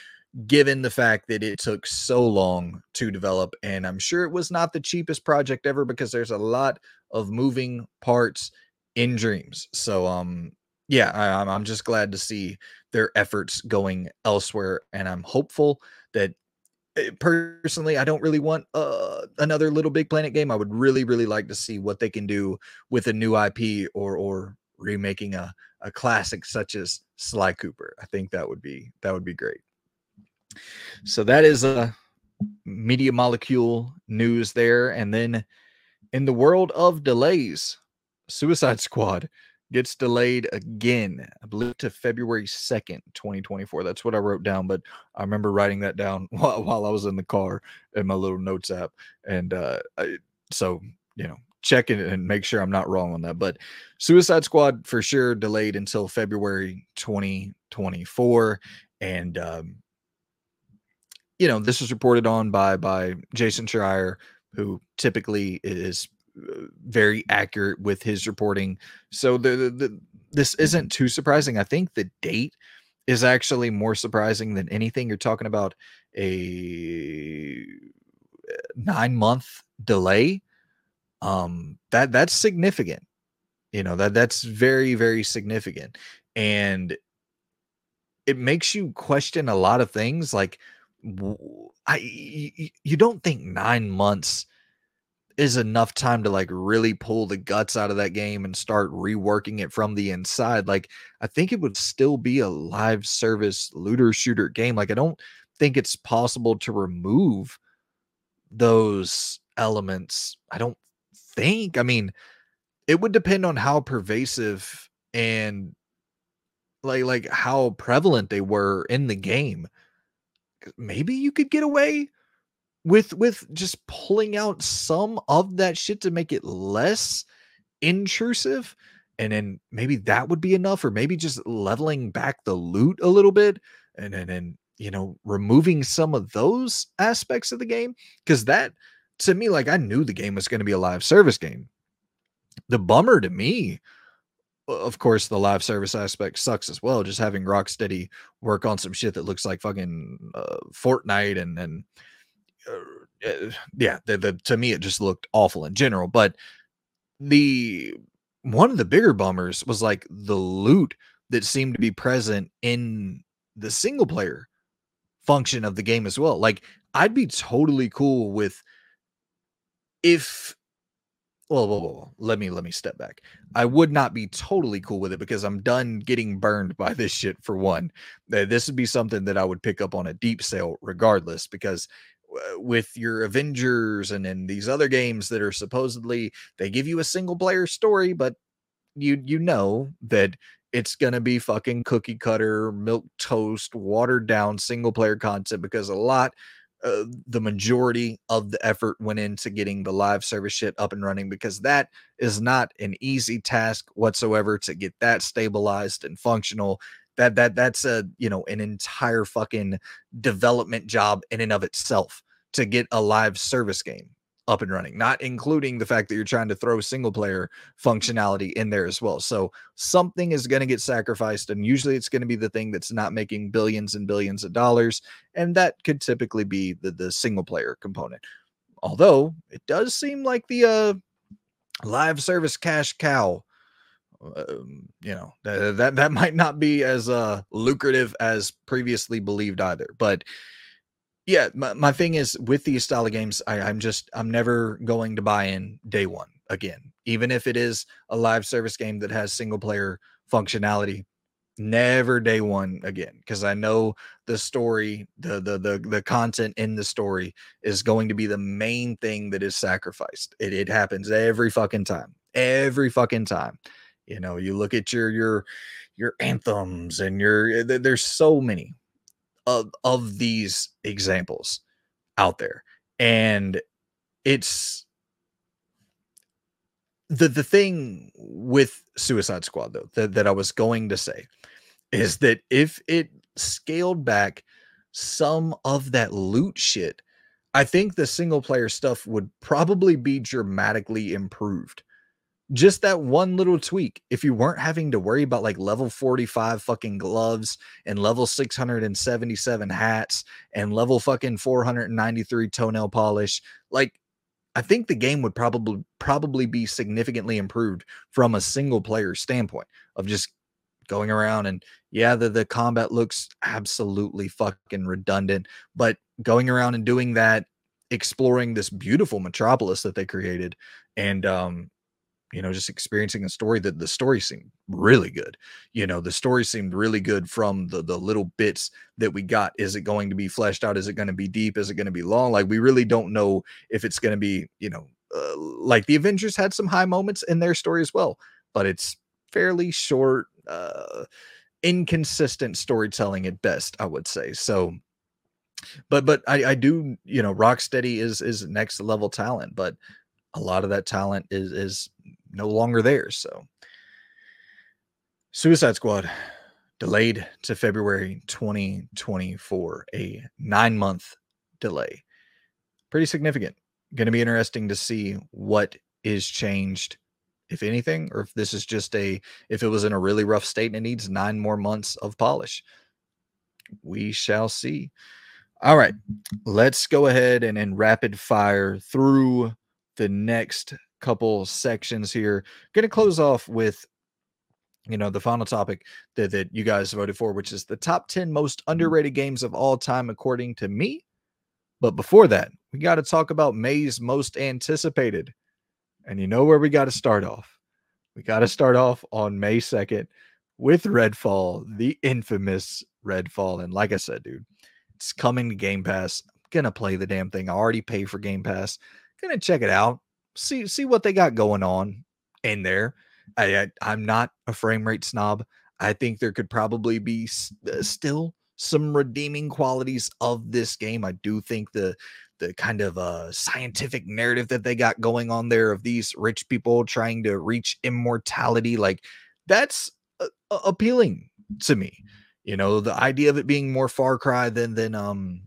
A: given the fact that it took so long to develop and i'm sure it was not the cheapest project ever because there's a lot of moving parts in dreams. So um yeah I, i'm just glad to see their efforts going elsewhere and i'm hopeful that eh, personally i don't really want uh, another little big planet game. I would really really like to see what they can do with a new ip or or remaking a a classic such as Sly Cooper. I think that would be that would be great. So that is a media molecule news there, and then in the world of delays, Suicide Squad gets delayed again, I believe to February 2nd, 2024. That's what I wrote down, but I remember writing that down while, while I was in the car in my little notes app. And uh, I, so, you know, check it and make sure I'm not wrong on that. But Suicide Squad for sure delayed until February 2024. And um, you know, this was reported on by by Jason Schreier, who typically is uh, very accurate with his reporting. So the, the, the this isn't too surprising. I think the date is actually more surprising than anything. You're talking about a uh, nine month delay um that that's significant. You know that that's very very significant. And it makes you question a lot of things like I you don't think 9 months is enough time to like really pull the guts out of that game and start reworking it from the inside? Like I think it would still be a live service looter shooter game. Like I don't think it's possible to remove those elements. I don't think. I mean, it would depend on how pervasive and like like how prevalent they were in the game. Maybe you could get away with with just pulling out some of that shit to make it less intrusive and then maybe that would be enough or maybe just leveling back the loot a little bit and then and you know removing some of those aspects of the game because that to me, like I knew the game was going to be a live service game. The bummer to me, of course, the live service aspect sucks as well. Just having Rocksteady work on some shit that looks like fucking uh, Fortnite and and uh, eh, yeah, the, the to me it just looked awful in general. But the one of the bigger bummers was like the loot that seemed to be present in the single player function of the game as well. Like I'd be totally cool with if well, let me let me step back. I would not be totally cool with it because I'm done getting burned by this shit for one. This would be something that I would pick up on a deep sale regardless because uh, with your Avengers and then these other games that are supposedly they give you a single player story, but you you know that it's gonna be fucking cookie cutter, milk toast, watered down single player content because a lot uh, the majority of the effort went into getting the live service shit up and running because that is not an easy task whatsoever to get that stabilized and functional. That that that's a you know an entire fucking development job in and of itself to get a live service game up and running, not including the fact that you're trying to throw single player functionality in there as well. So something is going to get sacrificed, and usually it's going to be the thing that's not making billions and billions of dollars, and that could typically be the the single player component. Although it does seem like the uh, live service cash cow um, you know that, that that might not be as uh lucrative as previously believed either but yeah my, my thing is with these style of games I, i'm just i'm never going to buy in day one again. Even if it is a live service game that has single player functionality never day one again because i know the story the, the the the content in the story is going to be the main thing that is sacrificed. It, it happens every fucking time every fucking time. You know you look at your your your anthems and your eh, there's so many of of these examples out there. And it's the the thing with suicide squad though that, that i was going to say is that if it scaled back some of that loot shit i think the single player stuff would probably be dramatically improved just that one little tweak if you weren't having to worry about like level 45 fucking gloves and level 677 hats and level fucking 493 toenail polish like i think the game would probably probably be significantly improved from a single player standpoint of just going around and yeah the, the combat looks absolutely fucking redundant but going around and doing that exploring this beautiful metropolis that they created and um you know, just experiencing a story that the story seemed really good. You know, the story seemed really good from the the little bits that we got. Is it going to be fleshed out? Is it going to be deep? Is it going to be long? Like we really don't know if it's going to be, you know, uh, like the Avengers had some high moments in their story as well, but it's fairly short, uh, inconsistent storytelling at best, I would say. So, but but I, I do, you know, Rocksteady is is next level talent, but a lot of that talent is is no longer there. So, Suicide Squad delayed to February 2024, a nine month delay. Pretty significant. Going to be interesting to see what is changed, if anything, or if this is just a, if it was in a really rough state and it needs nine more months of polish. We shall see. All right, let's go ahead and, and rapid fire through the next couple sections here. Going to close off with you know the final topic that, that you guys voted for which is the top 10 most mm-hmm. underrated games of all time according to me. But before that we got to talk about may's most anticipated. And you know where we got to start off. We got to start off on may 2nd with redfall the infamous redfall. And like i said dude it's coming to game pass. I'm gonna play the damn thing. I already pay for game pass. Gonna check it out see see what they got going on in there. I, I am not a frame rate snob. I think there could probably be uh, still some redeeming qualities of this game. I do think the the kind of uh scientific narrative that they got going on there of these rich people trying to reach immortality like that's uh, appealing to me. You know, the idea of it being more Far Cry than than um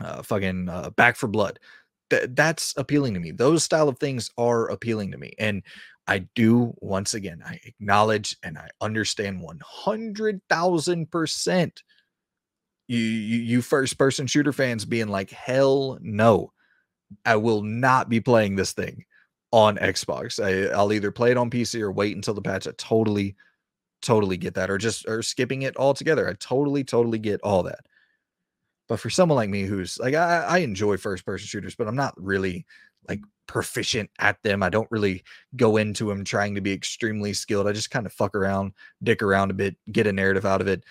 A: uh, fucking uh, Back 4 Blood th- that's appealing to me. Those style of things are appealing to me. And I do, once again, I acknowledge and I understand 100,000% you, you, you first person shooter fans being like, hell no, I will not be playing this thing on Xbox. I, I'll either play it on PC or wait until the patch. I totally, totally get that, or just or skipping it altogether. I totally, totally get all that. But for someone like me who's like I, I enjoy first person shooters, but I'm not really like proficient at them. I don't really go into them trying to be extremely skilled. I just kind of fuck around, dick around a bit, get a narrative out of it.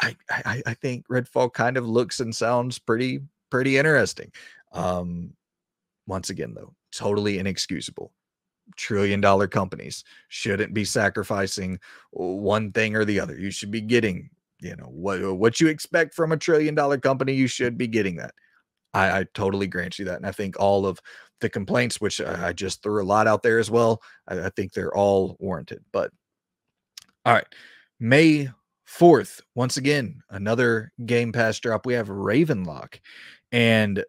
A: I I, I think Redfall kind of looks and sounds pretty pretty interesting. Um, once again, though, totally inexcusable. Trillion dollar companies shouldn't be sacrificing one thing or the other. You should be getting you know what uh, what you expect from a trillion dollar company you should be getting that I, I totally grant you that and i think all of the complaints which i just threw a lot out there as well I, I think they're all warranted but all right may Fourth, once again, another Game Pass drop. We have Ravenlok, and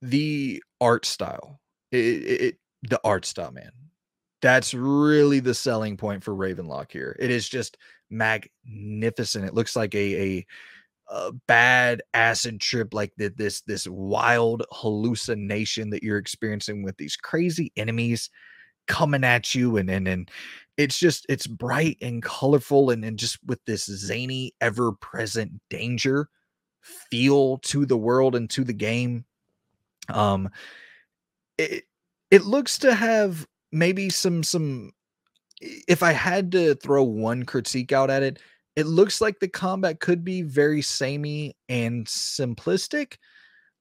A: the art style. It, it, it, the art style, man. That's really the selling point for Ravenlok here. It is just magnificent. It looks like a a, a bad acid trip, like the, this this wild hallucination that you're experiencing with these crazy enemies coming at you and and and it's just it's bright and colorful and, and just with this zany ever present danger feel to the world and to the game um it it looks to have maybe some some if i had to throw one critique out at it it looks like the combat could be very samey and simplistic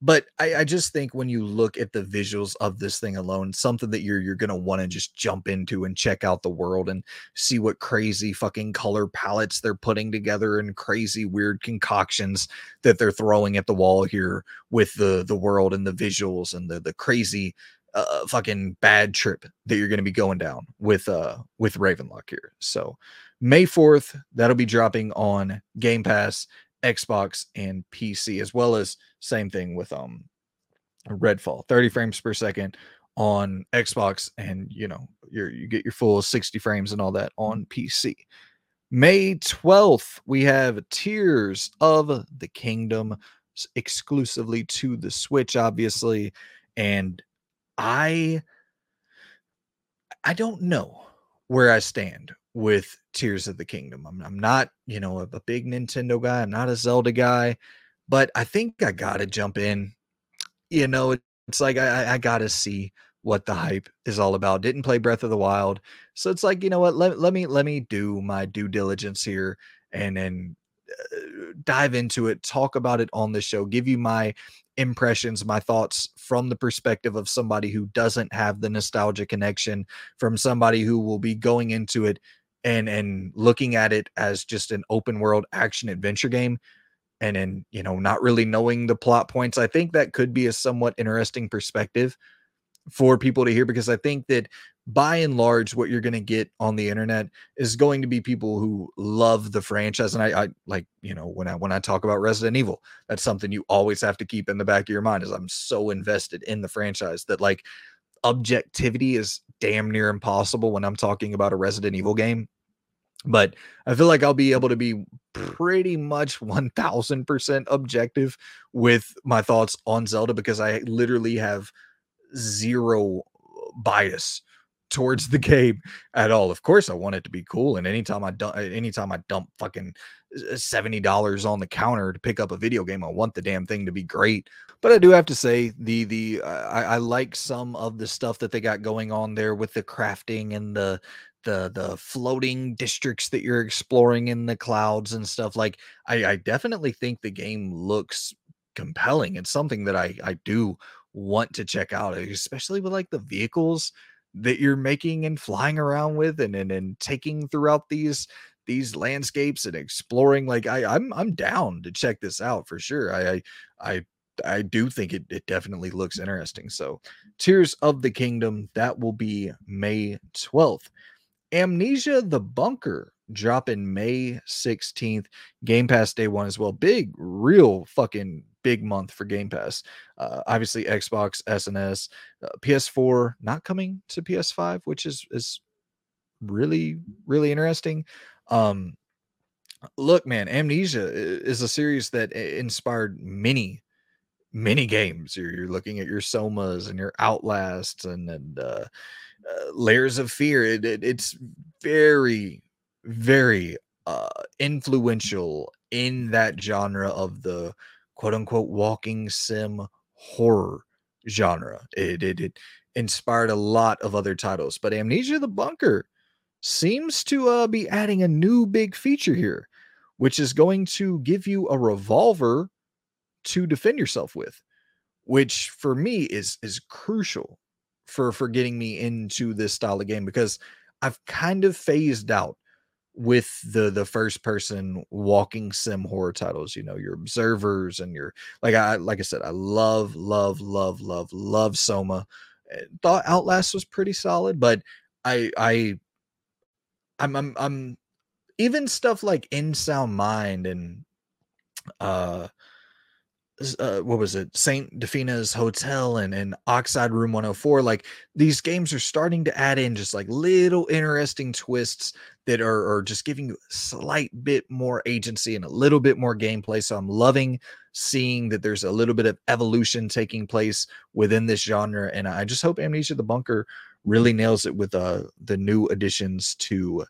A: but I, I, just think when you look at the visuals of this thing alone, something that you're you're gonna want to just jump into and check out the world and see what crazy fucking color palettes they're putting together and crazy weird concoctions that they're throwing at the wall here with the the world and the visuals and the the crazy uh, fucking bad trip that you're gonna be going down with uh with Ravenlok here. So May 4th, that'll be dropping on Game Pass Xbox and PC, as well as same thing with um Redfall, 30 frames per second on Xbox, and you know you you get your full 60 frames and all that on PC. May 12th, we have Tears of the Kingdom exclusively to the Switch, obviously, and I I don't know where I stand with Tears of the Kingdom. I'm, I'm not, you know, a, a, big Nintendo guy. I'm not a Zelda guy, but I think I gotta jump in. You know, it's like I, I gotta see what the hype is all about. Didn't play Breath of the Wild, so it's like you know what? Let, let me let me do my due diligence here and then dive into it, talk about it on the show, give you my impressions, my thoughts from the perspective of somebody who doesn't have the nostalgia connection, from somebody who will be going into it and and looking at it as just an open world action adventure game and then you know not really knowing the plot points. I think that could be a somewhat interesting perspective for people to hear because i think that by and large what you're going to get on the internet is going to be people who love the franchise and I, I like you know when i when i talk about resident evil that's something you always have to keep in the back of your mind is i'm so invested in the franchise that like objectivity is damn near impossible when i'm talking about a resident evil game but I feel like I'll be able to be pretty much 1000% objective with my thoughts on Zelda because I literally have zero bias towards the game at all. Of course, I want it to be cool, and anytime I dump, anytime I dump fucking uh, seventy dollars on the counter to pick up a video game, I want the damn thing to be great. But I do have to say the the I, I like some of the stuff that they got going on there with the crafting and the the the floating districts that you're exploring in the clouds and stuff like I, I definitely think the game looks compelling it's something that i i do want to check out especially with like the vehicles that you're making and flying around with and and, and taking throughout these these landscapes and exploring like i i'm i'm down to check this out for sure. I i i, I do think it, it definitely looks interesting. So tears of the kingdom that will be may 12th Amnesia the Bunker dropping May 16th. Game Pass day one as well. Big, real fucking big month for Game Pass. Uh, obviously, Xbox, SNS, uh, PS4 not coming to PS5, which is is really really interesting. Um, look, man, Amnesia is a series that inspired many many games. You're, you're looking at your Somas and your Outlasts and and uh, uh, layers of fear. It, it, it's very, very uh, influential in that genre of the quote unquote walking sim horror genre. It, it, it inspired a lot of other titles, but Amnesia the Bunker seems to uh, be adding a new big feature here, which is going to give you a revolver to defend yourself with, which for me is is crucial for for getting me into this style of game because I've kind of phased out with the the first person walking sim horror titles you know your observers and your like i like i said i love love love love love soma eh, thought outlast was pretty solid but i i i'm i'm, I'm even stuff like In Sound Mind and uh uh, what was it? Saint Dinfna's hotel and and oxide room 104 like these games are starting to add in just like little interesting twists that are, are just giving you a slight bit more agency and a little bit more gameplay. So i'm loving seeing that there's a little bit of evolution taking place within this genre and i just hope amnesia the bunker really nails it with uh the new additions to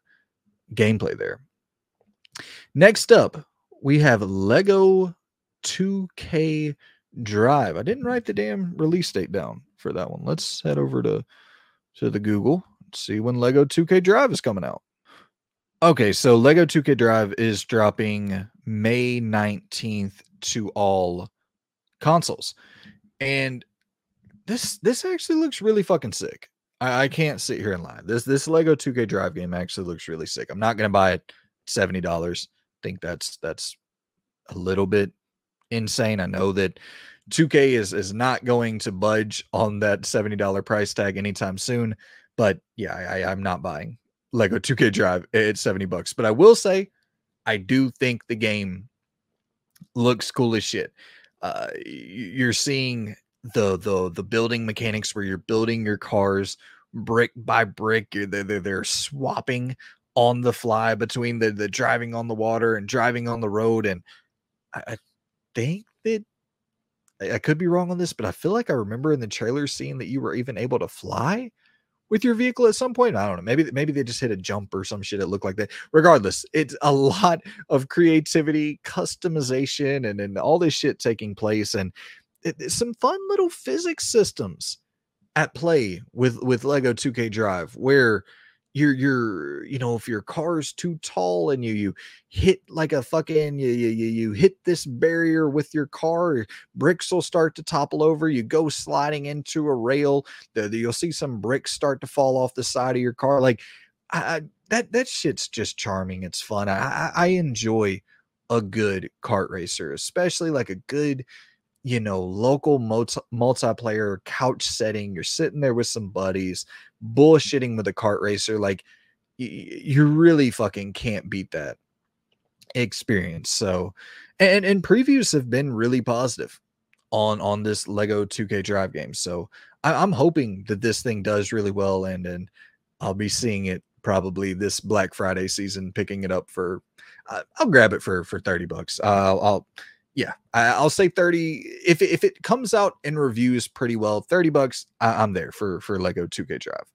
A: gameplay there. Next up we have lego 2K Drive. I didn't write the damn release date down for that one. Let's head over to to the Google see when Lego 2K Drive is coming out. Okay, so Lego 2K Drive is dropping May 19th to all consoles. And this this actually looks really fucking sick. I, I can't sit here and lie. This this Lego 2K Drive game actually looks really sick. I'm not gonna buy it $70. think that's that's a little bit insane. I know that 2K is is not going to budge on that $70 price tag anytime soon, but yeah, I, I'm not buying Lego 2K Drive at 70 bucks. But I will say, I do think the game looks cool as shit. Uh, you're seeing the the the building mechanics where you're building your cars brick by brick. They're, they're, they're swapping on the fly between the the driving on the water and driving on the road, and I, I think that I could be wrong on this, but I feel like I remember in the trailer seeing that you were even able to fly with your vehicle at some point. I don't know. Maybe maybe they just hit a jump or some shit. It looked like that. Regardless, it's a lot of creativity, customization, and and all this shit taking place, and it, some fun little physics systems at play with with Lego 2K Drive, where you're you're you know if your car's too tall and you you hit like a fucking you you you hit this barrier with your car eh, bricks will start to topple over you go sliding into a rail the, the, you'll see some bricks start to fall off the side of your car like I, that that shit's just charming it's fun I, I enjoy a good kart racer especially like a good you know, local multi- multiplayer couch setting. You're sitting there with some buddies, bullshitting with a kart racer. Like, y- you really fucking can't beat that experience. So, and and previews have been really positive on on this Lego 2K Drive game. So, I, I'm hoping that this thing does really well, and and I'll be seeing it probably this Black Friday season, picking it up for. Uh, I'll grab it for for 30 bucks. Uh, I'll yeah, I, will say 30. If, if it comes out and reviews pretty well, 30 bucks, I, am there for, for Lego 2K Drive.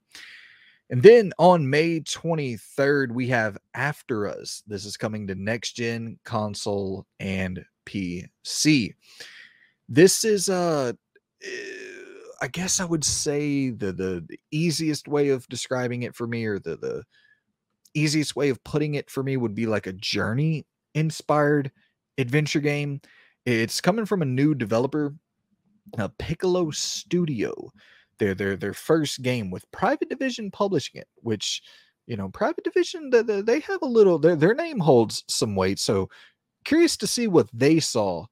A: And then on May 23rd, we have After Us. This is coming to next gen console and PC. This is uh I guess I would say the, the the easiest way of describing it for me, or the the easiest way of putting it for me would be like a journey inspired adventure game. It's coming from a new developer, uh, Piccolo Studio. Their their their first game with Private Division publishing it, which you know Private Division they, they have a little their their name holds some weight. So curious to see what they saw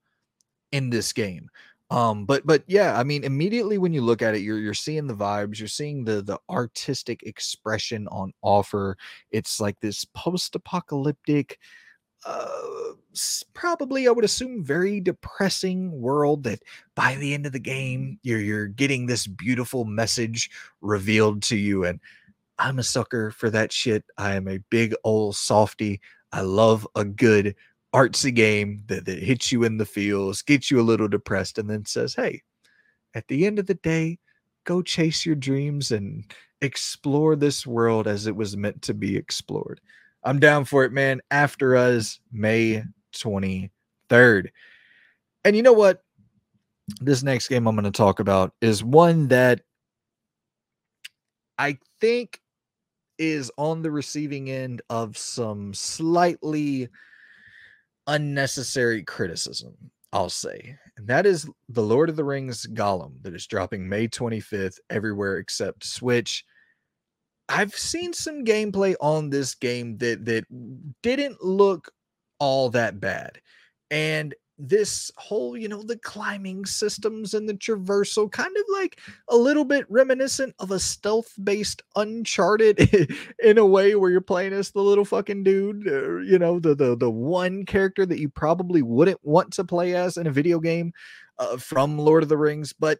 A: in this game. Um, but but yeah, I mean, immediately when you look at it, you're you're seeing the vibes, you're seeing the the artistic expression on offer. It's like this post-apocalyptic uh, probably I would assume very depressing world that by the end of the game you're you're getting this beautiful message revealed to you and I'm a sucker for that shit. I am a big old softy. I love a good artsy game that, that hits you in the feels, gets you a little depressed, and then says, Hey, at the end of the day, go chase your dreams and explore this world as it was meant to be explored. I'm down for it, man. After us, May 23rd. And you know what? This next game I'm going to talk about is one that I think is on the receiving end of some slightly unnecessary criticism, I'll say. And that is The Lord of the Rings Gollum that is dropping May 25th everywhere except Switch. I've seen some gameplay on this game that that didn't look all that bad. And this whole, you know, the climbing systems and the traversal, kind of like a little bit reminiscent of a stealth based Uncharted in a way where you're playing as the little fucking dude, uh, you know, the, the, the one character that you probably wouldn't want to play as in a video game uh, from Lord of the Rings. But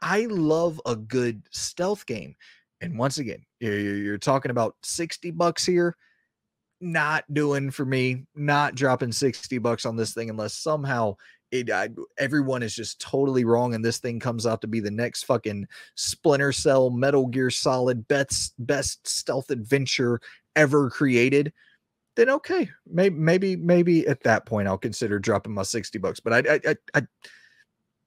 A: I love a good stealth game. And once again, you're, talking about 60 bucks here not doing for me. Not dropping 60 bucks on this thing unless somehow it I, everyone is just totally wrong and this thing comes out to be the next fucking Splinter Cell Metal Gear Solid best best stealth adventure ever created. Then okay, maybe maybe maybe at that point I'll consider dropping my 60 bucks, but I I I I,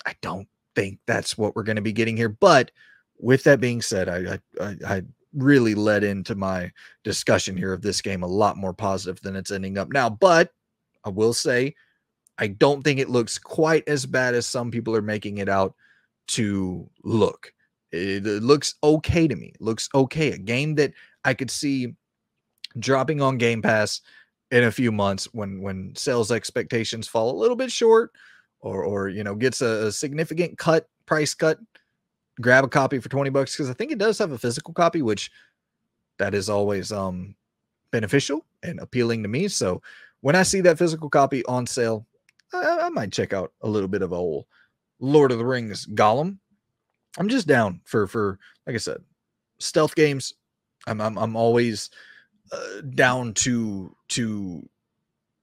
A: I don't think that's what we're going to be getting here. But with that being said, I I I really led into my discussion here of this game a lot more positive than it's ending up now. But I will say, I don't think it looks quite as bad as some people are making it out to look. It, it looks okay to me. It looks okay. A game that I could see dropping on Game Pass in a few months when when sales expectations fall a little bit short or or you know gets a, a significant cut price cut grab a copy for 20 bucks because I think it does have a physical copy, which that is always um beneficial and appealing to me. So when I see that physical copy on sale, I, I might check out a little bit of old Lord of the Rings Gollum. I'm just down for for like I said, stealth games. I'm I'm, I'm always uh, down to to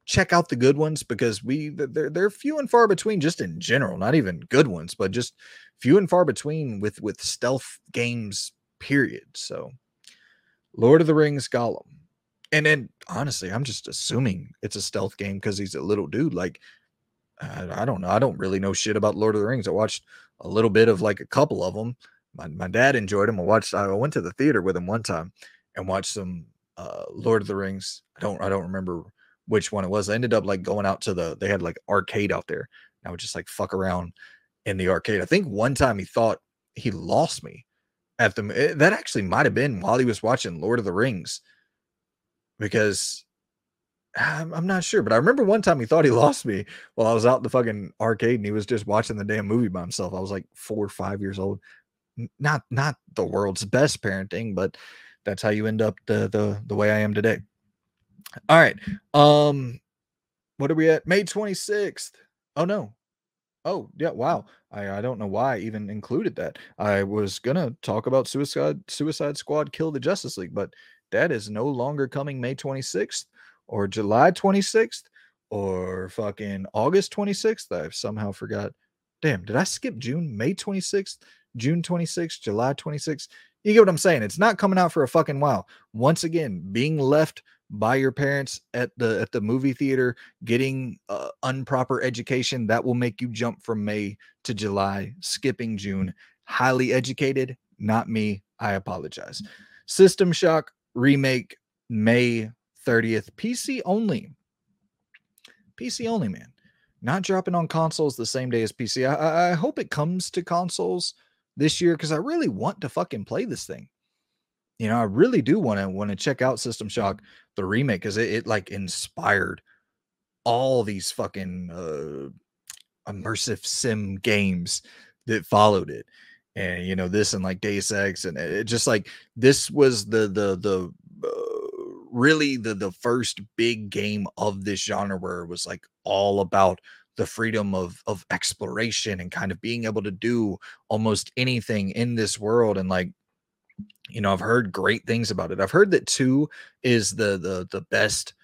A: check out the good ones because we they're they're few and far between just in general, not even good ones, but just few and far between with with stealth games period. So Lord of the Rings Gollum. And then honestly, I'm just assuming it's a stealth game because he's a little dude. Like I, I, don't know. I don't really know shit about Lord of the Rings. I watched a little bit of like a couple of them. My, my dad enjoyed them. I watched I went to the theater with him one time and watched some uh Lord of the Rings. I don't I don't remember which one it was. I ended up like going out to the they had like arcade out there. I would just like fuck around in the arcade. I think one time he thought he lost me at the eh, that actually might have been while he was watching Lord of the Rings because I'm, I'm, not sure, but I remember one time he thought he lost me while I was out in the fucking arcade and he was just watching the damn movie by himself. I was like four or five years old. Not not the world's best parenting, but that's how you end up the the the way I am today. All right. Um, what are we at? May 26th. Oh no. Oh, yeah, wow. I I don't know why I even included that. I was gonna talk about Suicide Suicide Squad Kill the Justice League, but that is no longer coming May 26th or July 26th or fucking August 26th. I've somehow forgot. Damn, did I skip June? May 26th, June 26th, July 26th. You get what I'm saying? It's not coming out for a fucking while. Once again, being left by your parents at the at the movie theater getting uh, improper education that will make you jump from may to july skipping june. Highly educated? Not me. I apologize. System shock remake may 30th pc only. Pc only man. Not dropping on consoles the same day as pc i, I hope it comes to consoles this year because i really want to fucking play this thing you know, I really do want to want to check out System Shock the remake because it, it like inspired all these fucking uh, immersive sim games that followed it, and you know this and like Deus Ex, and it just like this was the the the uh, really the the first big game of this genre where it was like all about the freedom of of exploration and kind of being able to do almost anything in this world and like you know, I've heard great things about it. I've heard that two is the the the best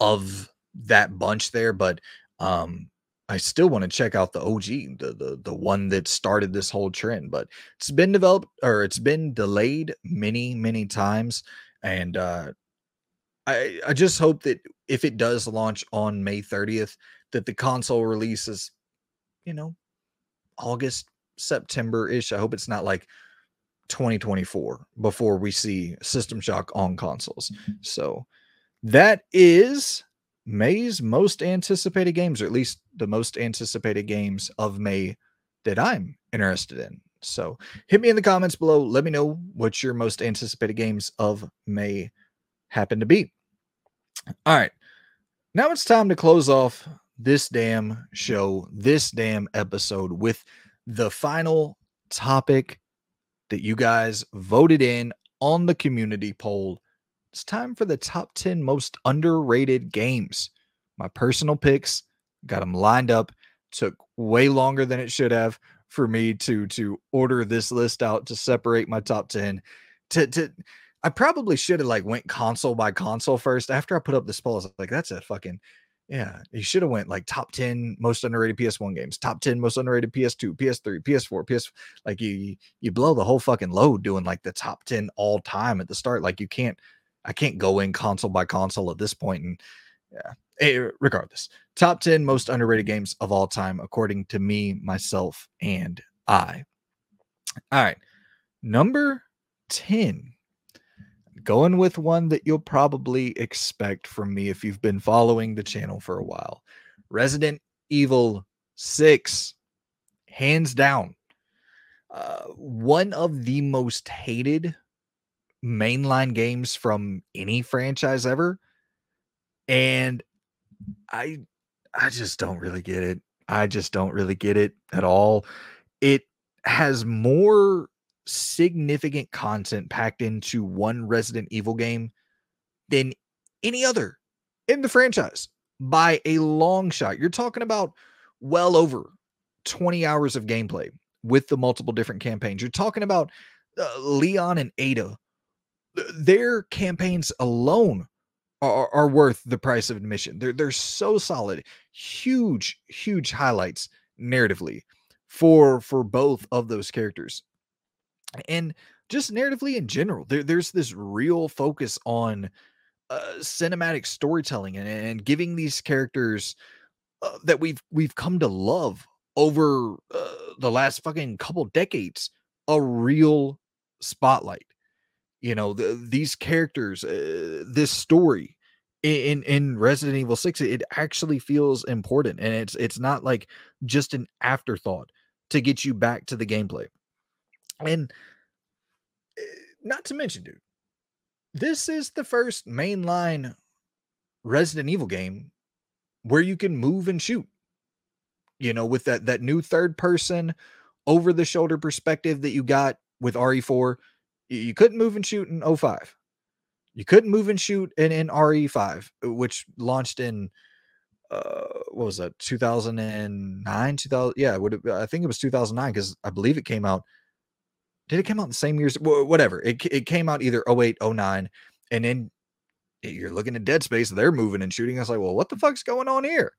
A: of that bunch there, but um I still want to check out the OG, the the the one that started this whole trend. But it's been developed or it's been delayed many many times, and uh, I I just hope that if it does launch on May 30th, that the console releases you know, August September ish. I hope it's not like 2024 before we see System Shock on consoles. Mm-hmm. So that is May's most anticipated games, or at least the most anticipated games of May that I'm interested in. So hit me in the comments below. Let me know what your most anticipated games of May happen to be. All right. Now it's time to close off this damn show, this damn episode with the final topic that you guys voted in on the community poll. It's time for the top 10 most underrated games. My personal picks, got them lined up, took way longer than it should have for me to to order this list out to separate my top 10 to to I probably should have like went console by console first after I put up this poll. I was like, that's a fucking yeah, you should have went like top 10 most underrated PS1 games, top 10 most underrated PS2, PS3, PS4, PS like you you blow the whole fucking load doing like the top 10 all time at the start. Like you can't I can't go in console by console at this point and yeah. Eh, regardless, top 10 most underrated games of all time according to me, myself, and I. All right. Number 10 going with one that you'll probably expect from me if you've been following the channel for a while Resident Evil 6, hands down. Uh, one of the most hated mainline games from any franchise ever. And I I just don't really get it. I just don't really get it at all. It has more significant content packed into one Resident Evil game than any other in the franchise by a long shot. You're talking about well over 20 hours of gameplay with the multiple different campaigns. You're talking about uh, Leon and Ada. Their campaigns alone are, are worth the price of admission. They're they're so solid. Huge, huge highlights narratively for for both of those characters and just narratively in general there, there's this real focus on uh, cinematic storytelling and, and giving these characters uh, that we've we've come to love over uh, the last fucking couple decades a real spotlight. You know the, these characters uh, this story in in Resident Evil 6 it actually feels important and it's it's not like just an afterthought to get you back to the gameplay and eh, not to mention, dude, this is the first mainline Resident Evil game where you can move and shoot. You know, with that that new third person over the shoulder perspective that you got with RE4, you couldn't move and shoot in 05. You couldn't move and shoot in, in RE5, which launched in uh what was that 2009 2000 yeah would i think it was 2009 because i believe it came out did it come out the same years? Whatever. It, it came out either 08, 09, and then you're looking at Dead Space, they're moving and shooting. Was like, well, what the fuck's going on here?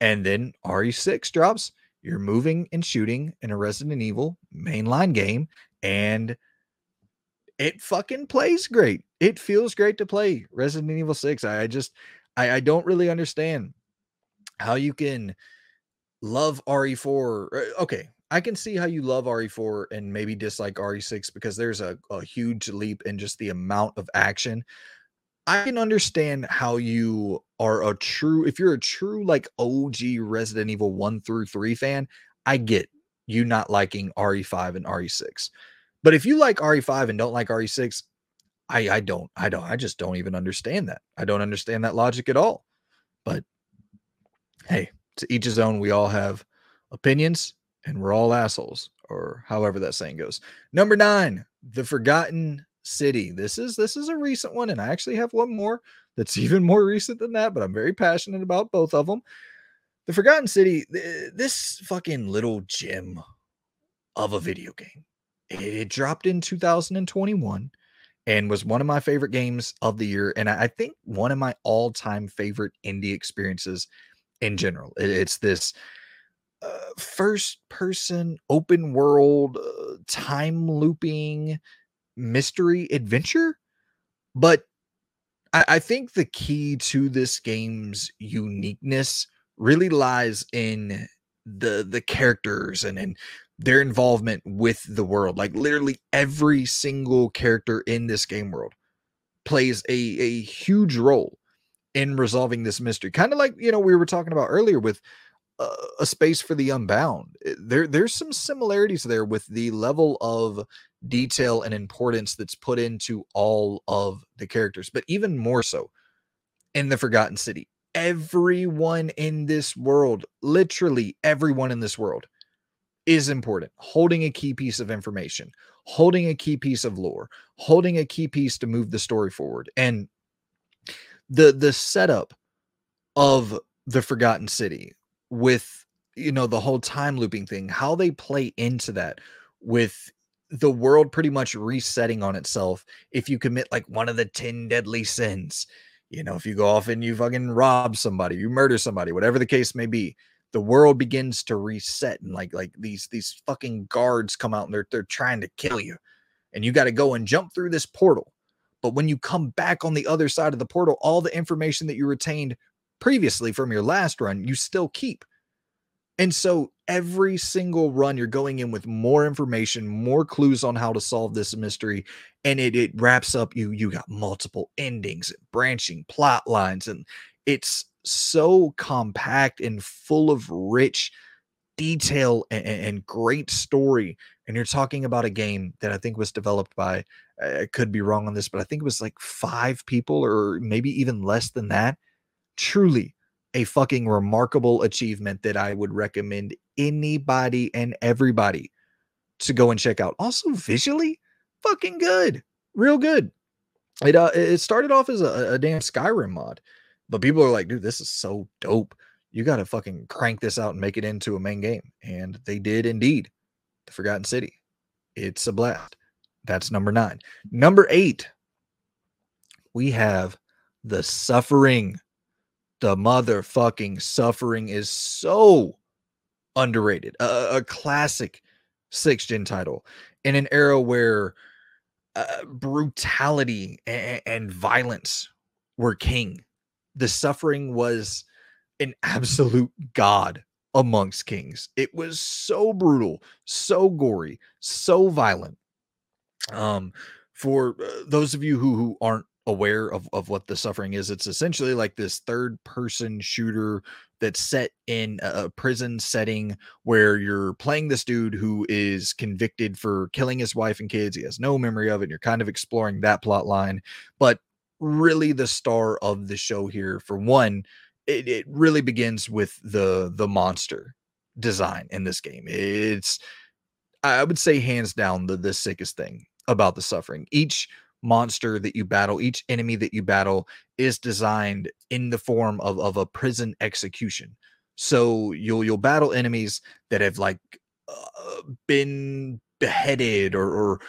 A: And then RE6 drops. You're moving and shooting in a Resident Evil mainline game, and it fucking plays great. It feels great to play Resident Evil 6. I, I just I, I don't really understand how you can love RE4. Uh, okay, I can see how you love RE4 and maybe dislike RE6 because there's a, a huge leap in just the amount of action. I can understand how you are a true, if you're a true like OG Resident Evil 1 through 3 fan, I get you not liking RE5 and RE6. But if you like RE5 and don't like RE6, I I don't I don't I just don't even understand that. I don't understand that logic at all. But hey, to each his own. We all have opinions and we're all assholes, or however that saying goes. Number nine, The Forgotten City. This is this is a recent one, and I actually have one more that's even more recent than that, but I'm very passionate about both of them. The Forgotten City, this fucking little gem of a video game. It dropped in 2021 and was one of my favorite games of the year. And I think one of my all time favorite indie experiences in general. It's this uh, first person open world uh, time looping mystery adventure? But I, I think the key to this game's uniqueness really lies in the the characters and and their involvement with the world. Like literally every single character in this game world plays a a huge role in resolving this mystery. Kind of like you know we were talking about earlier with a space for the unbound. Eh, there, there's some similarities there with the level of detail and importance that's put into all of the characters, but even more so in the Forgotten City. everyone in this world, literally everyone in this world, is important. Holding a key piece of information, holding a key piece of lore, holding a key piece to move the story forward. And the the setup of the Forgotten City with you know the whole time looping thing, how they play into that with the world pretty much resetting on itself if you commit like one of the 10 deadly sins. You know, if you go off and you fucking rob somebody, you murder somebody, whatever the case may be, the world begins to reset and like like these these fucking guards come out and they're they're trying to kill you. And you got to go and jump through this portal. But when you come back on the other side of the portal, all the information that you retained previously from your last run, you still keep. And so every single run, you're going in with more information, more clues on how to solve this mystery, and it it wraps up. You you got multiple endings, branching plot lines, and it's so compact and full of rich detail and, and great story. And you're talking about a game that I think was developed by. I could be wrong on this, but I think it was like five people, or maybe even less than that. Truly a fucking remarkable achievement that I would recommend anybody and everybody to go and check out. Also, visually, fucking good, real good. It uh, it started off as a, a damn Skyrim mod, but people are like, dude, this is so dope. You got to fucking crank this out and make it into a main game, and they did indeed. The Forgotten City, it's a blast. That's number nine. Number eight, we have the Suffering the motherfucking suffering is so underrated. A, a classic six gen title in an era where uh, brutality and, and violence were king. The suffering was an absolute god amongst kings. It was so brutal, so gory, so violent. Um, for uh, those of you who who aren't aware of, of what the suffering is. It's essentially like this third person shooter that's set in a prison setting where you're playing this dude who is convicted for killing his wife and kids. He has no memory of it you're kind of exploring that plot line. But really the star of the show here for one it, it really begins with the the monster design in this game. It's i would say hands down the the sickest thing about the suffering. Each monster that you battle, each enemy that you battle is designed in the form of, of a prison execution. So you'll you'll battle enemies that have like uh, been beheaded or, or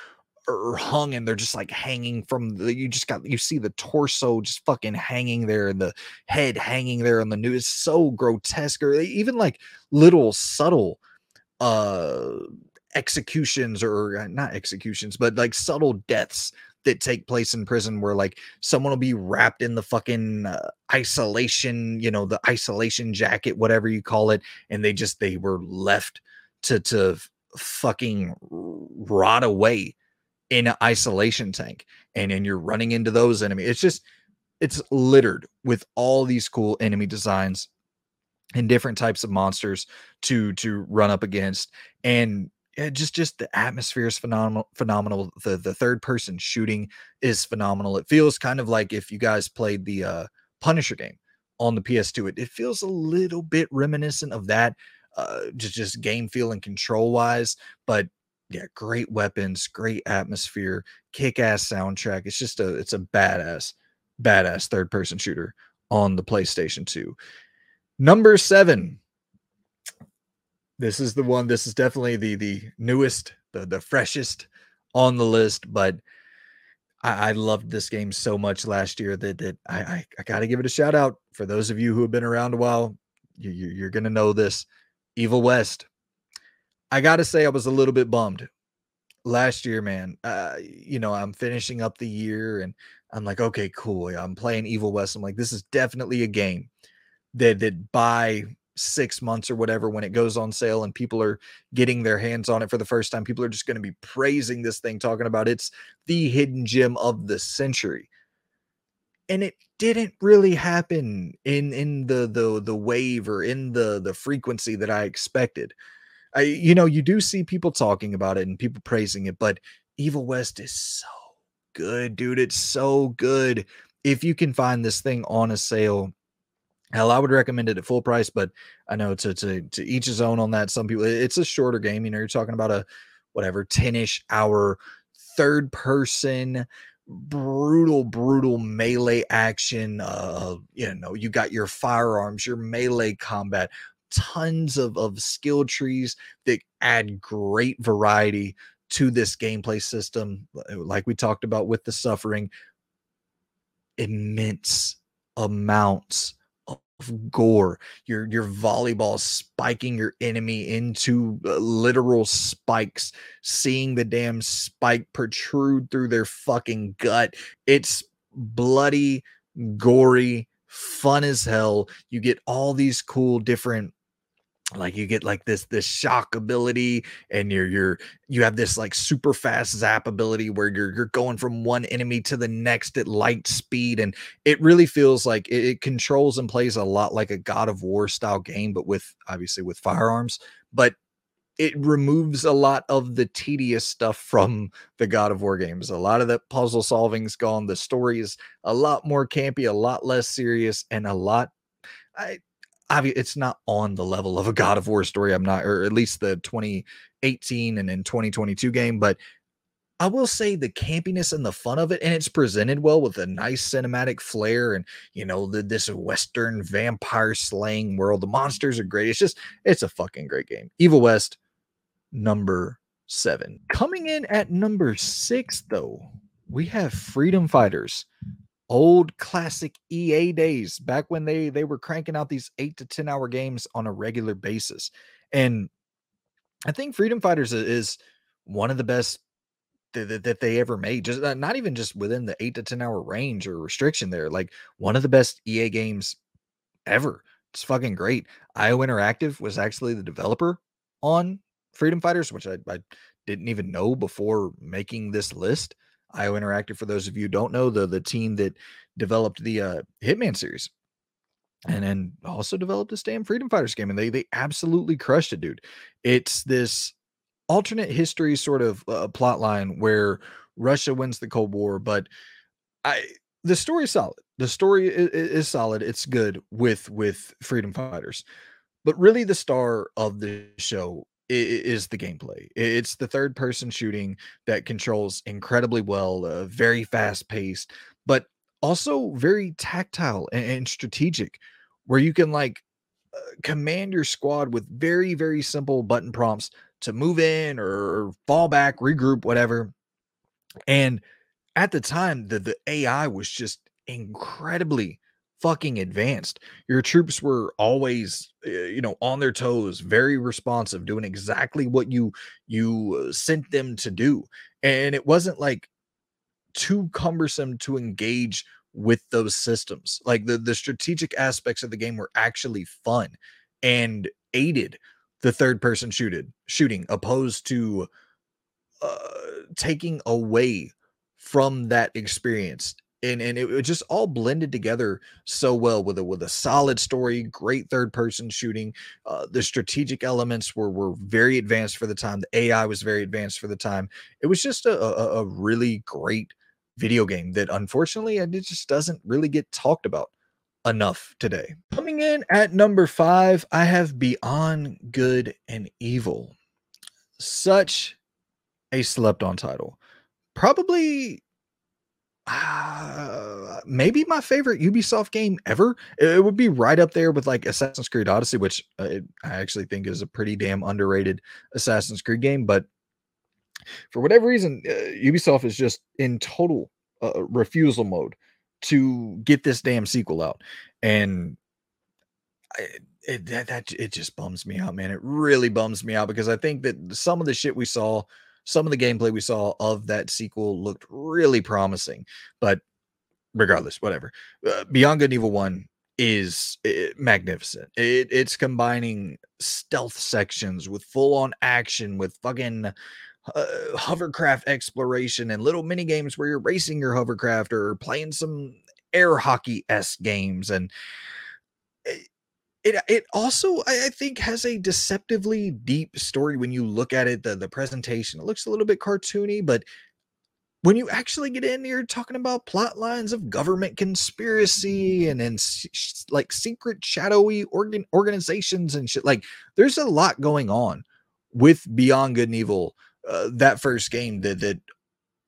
A: or hung and they're just like hanging from the you just got you see the torso just fucking hanging there and the head hanging there on the news it's so grotesque or even like little subtle uh executions or uh, not executions but like subtle deaths that take place in prison where like someone will be wrapped in the fucking uh, isolation, you know, the isolation jacket, whatever you call it, and they just they were left to to fucking rot away in an isolation tank. And then you're running into those enemies. It's just it's littered with all these cool enemy designs and different types of monsters to to run up against and yeah, just just the atmosphere is phenomenal. Phenomenal. The the third person shooting is phenomenal. It feels kind of like if you guys played the uh, Punisher game on the PS2. It, it feels a little bit reminiscent of that, uh, just just game feel and control wise. But yeah, great weapons, great atmosphere, kick ass soundtrack. It's just a it's a badass, badass third person shooter on the PlayStation 2. Number seven, this is the one. This is definitely the the newest, the the freshest on the list. But I, I loved this game so much last year that that I I, I got to give it a shout out for those of you who have been around a while. You, you you're gonna know this. Evil West. I got to say, I was a little bit bummed last year, man. Uh, you know, I'm finishing up the year and I'm like, okay, cool. I'm playing Evil West. I'm like, this is definitely a game that that by six months or whatever when it goes on sale and people are getting their hands on it for the first time people are just going to be praising this thing talking about it's the hidden gem of the century. And it didn't really happen in in the the the wave or in the the frequency that i expected. I you know you do see people talking about it and people praising it but evil west is so good dude it's so good. If you can find this thing on a sale Hell, I would recommend it at full price, but I know to to to each his own on that. Some people it's a shorter game. You know, you're talking about a whatever 10-ish hour third person brutal brutal melee action uh you know you got your firearms your melee combat tons of of skill trees that add great variety to this gameplay system like we talked about with the suffering immense amounts gore. Your your volleyball spiking your enemy into uh, literal spikes, seeing the damn spike protrude through their fucking gut. It's bloody, gory, fun as hell. You get all these cool different like you get like this this shock ability and you're you're you have this like super fast zap ability where you're you're going from one enemy to the next at light speed and it really feels like it, it controls and plays a lot like a god of war style game but with obviously with firearms but it removes a lot of the tedious stuff from the God of War games. A lot of the puzzle solving's gone. The story is a lot more campy, a lot less serious, and a lot I obviously it's not on the level of a God of War story. I'm not, or at least the 2018 and then 2022 game, but I will say the campiness and the fun of it, and it's presented well with a nice cinematic flair, and you know the, this Western vampire slaying world. The monsters are great. It's just it's a fucking great game. Evil West, number seven. Coming in at number six, though, we have Freedom Fighters old classic EA days back when they they were cranking out these 8 to 10 hour games on a regular basis. And I think Freedom Fighters is one of the best that, they ever made. Just uh, not even just within the 8 to 10 hour range or restriction there. Like one of the best EA games ever. It's fucking great. IO Interactive was actually the developer on Freedom Fighters, which I, I didn't even know before making this list. IO Interactive, for those of you who don't know, the the team that developed the uh, Hitman series, and then also developed this damn Freedom Fighters game, and they they absolutely crushed it, dude. It's this alternate history sort of uh, plot line where Russia wins the Cold War, but I the story is solid. The story is, is solid. It's good with with Freedom Fighters, but really the star of the show is the gameplay. It's the third person shooting that controls incredibly well, uh, very fast paced, but also very tactile and, strategic, where you can like uh, command your squad with very, very simple button prompts to move in or fall back, regroup, whatever. And at the time, the, the AI was just incredibly fucking advanced. Your troops were always, uh, you know, on their toes, very responsive, doing exactly what you you uh, sent them to do. And it wasn't like too cumbersome to engage with those systems. Like the the strategic aspects of the game were actually fun and aided the third person shooted shooting opposed to uh, taking away from that experience and and it, it, just all blended together so well with a with a solid story, great third person shooting. Uh, the strategic elements were were very advanced for the time. The AI was very advanced for the time. It was just a a, a really great video game that unfortunately it just doesn't really get talked about enough today. Coming in at number five, I have Beyond Good and Evil. Such a slept on title. Probably uh, maybe my favorite Ubisoft game ever. It would be right up there with like Assassin's Creed Odyssey, which uh, I actually think is a pretty damn underrated Assassin's Creed game. But for whatever reason, uh, Ubisoft is just in total uh, refusal mode to get this damn sequel out, and I, it, that, that it just bums me out, man. It really bums me out because I think that some of the shit we saw some of the gameplay we saw of that sequel looked really promising, but regardless, whatever. Uh, Beyond Good and Evil 1 is uh, magnificent. It, it's combining stealth sections with full on action, with fucking uh, hovercraft exploration and little mini games where you're racing your hovercraft or playing some air hockey s games. And it it also I, think has a deceptively deep story when you look at it. The the presentation it looks a little bit cartoony, but when you actually get in, you're talking about plot lines of government conspiracy and then like secret shadowy organ organizations and shit. Like there's a lot going on with Beyond Good and Evil. Uh, that first game that that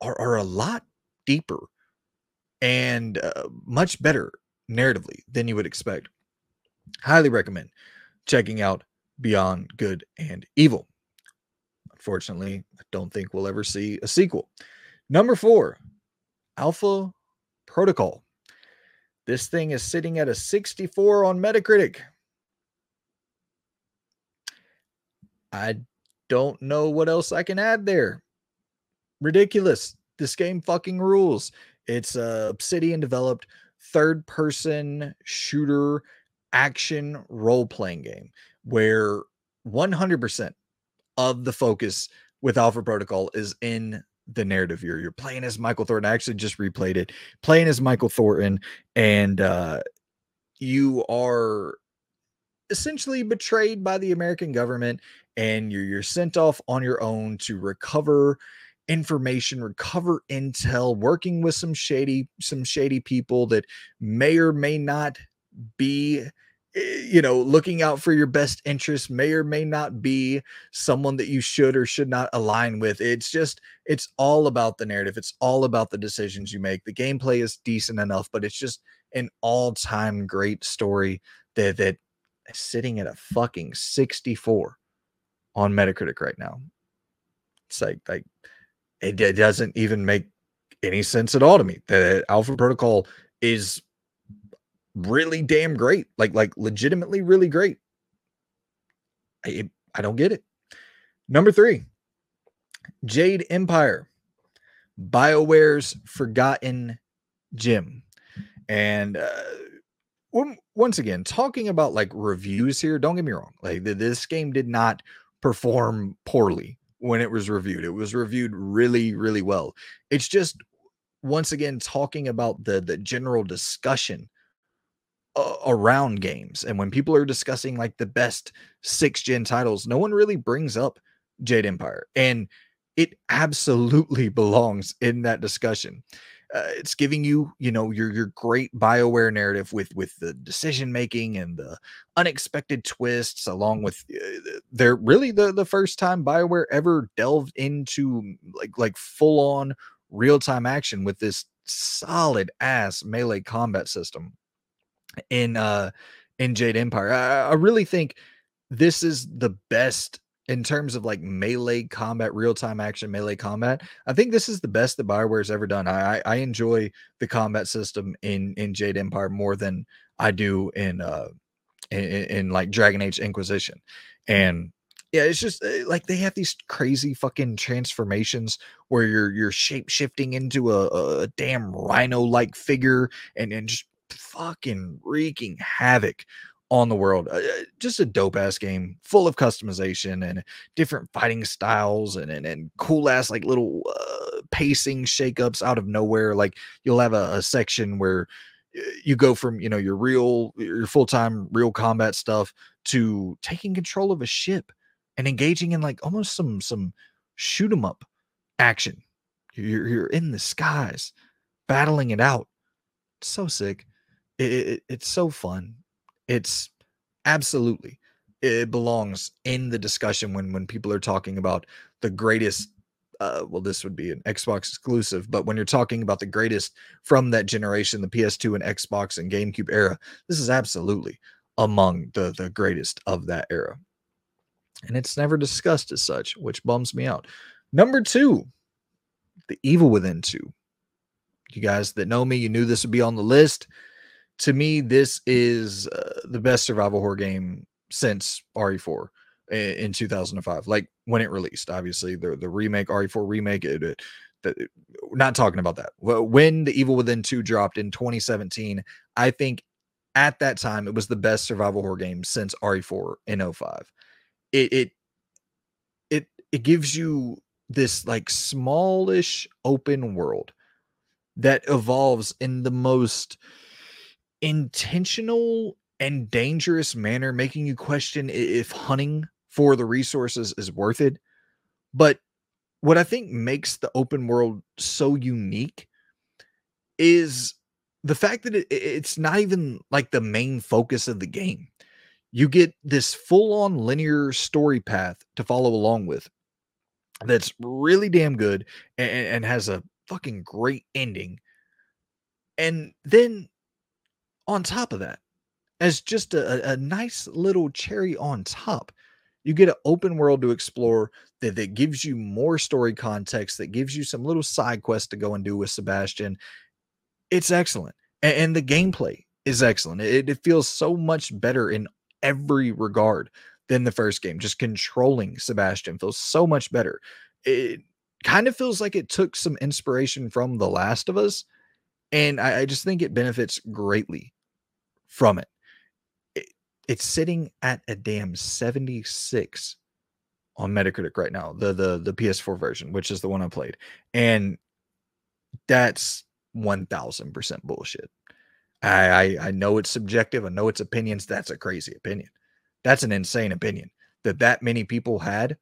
A: are, are a lot deeper and uh, much better narratively than you would expect. Highly recommend checking out Beyond Good and Evil. Unfortunately, I don't think we'll ever see a sequel. Number four, Alpha Protocol. This thing is sitting at a 64 on Metacritic. I don't know what else I can add there. Ridiculous. This game fucking rules. It's a Obsidian developed third person shooter action role playing game where 100% of the focus with Alpha Protocol is in the narrative you're you're playing as Michael Thornton. I actually just replayed it, playing as Michael Thornton, and uh, you are essentially betrayed by the American government, and you're you're sent off on your own to recover information, recover intel, working with some shady some shady people that may or may not be Eh, you know, looking out for your best interests may or may not be someone that you should or should not align with. It's just, it's all about the narrative. It's all about the decisions you make. The gameplay is decent enough, but it's just an all time great story that, that is sitting at a fucking 64 on Metacritic right now. It's like, like, it, it doesn't even make any sense at all to me. The Alpha Protocol is really damn great, like like legitimately really great. I I don't get it. Number three, Jade Empire, BioWare's Forgotten Gem, and uh, once again, talking about like reviews here. Don't get me wrong, like this game did not perform poorly when it was reviewed. It was reviewed really really well. It's just once again talking about the the general discussion around games. And when people are discussing like the best six gen titles, no one really brings up Jade Empire. And it absolutely belongs in that discussion. Uh, it's giving you, you know, your your great Bioware narrative with with the decision making and the unexpected twists, along with uh, they're really the the first time Bioware ever delved into like like full on real time action with this solid ass melee combat system in uh in Jade Empire. I, I really think this is the best in terms of like melee combat, real time action melee combat. I think this is the best that Bioware's ever done. I I enjoy the combat system in in Jade Empire more than I do in uh in, in like Dragon Age Inquisition, and yeah, it's just eh, like they have these crazy fucking transformations where you're you're shape shifting into a, a damn rhino like figure and and just fucking wreaking havoc on the world. Uh, uh just a dope ass game full of customization and different fighting styles and and, and cool ass like little uh, pacing shakeups out of nowhere. Like you'll have a, a section where uh, you go from you know your real your full-time real combat stuff to taking control of a ship and engaging in like almost some some shoot 'em up action you're, you're in the skies battling it out so sick it, it, it's so fun. It's absolutely it belongs in the discussion when when people are talking about the greatest uh, well, this would be an Xbox exclusive, but when you're talking about the greatest from that generation, the PS2 and Xbox and GameCube era, this is absolutely among the the greatest of that era. And it's never discussed as such, which bums me out. Number two, The Evil Within 2. You guys that know me, you knew this would be on the list to me, this is uh, the best survival horror game since RE4 in, in 2005. Like when it released, obviously the the remake RE4 remake. It, it, it, not talking about that. When the Evil Within 2 dropped in 2017, I think at that time it was the best survival horror game since RE4 in 05. It it it it gives you this like smallish open world that evolves in the most intentional and dangerous manner, making you question if hunting for the resources is worth it. But what I think makes the open world so unique is the fact that it, it's not even like the main focus of the game. You get this full on linear story path to follow along with that's really damn good and, and has a fucking great ending. And then on top of that, as just a, a nice little cherry on top, you get an open world to explore that, that gives you more story context, that gives you some little side quests to go and do with Sebastian. It's excellent. And, and the gameplay is excellent. It, it feels so much better in every regard than the first game. Just controlling Sebastian feels so much better. It kind of feels like it took some inspiration from The Last of Us. And I, I just think it benefits greatly from it. it. It's sitting at a damn 76 on Metacritic right now, the the the PS4 version, which is the one I played. And that's 1000% bullshit. I, I I know it's subjective. I know it's opinions. That's a crazy opinion. That's an insane opinion that that many people had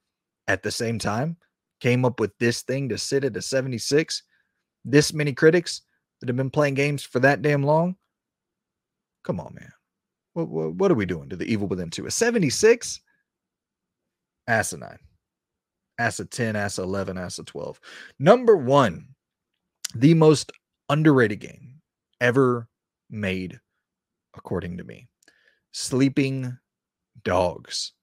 A: at the same time came up with this thing to sit at a 76. This many critics that have been playing games for that damn long. Come on, man. What, what, what are we doing to the evil within two? A 76? Asinine. Asa 10, Asa 11, Asa 12. Number one, the most underrated game ever made, according to me. Sleeping Dogs.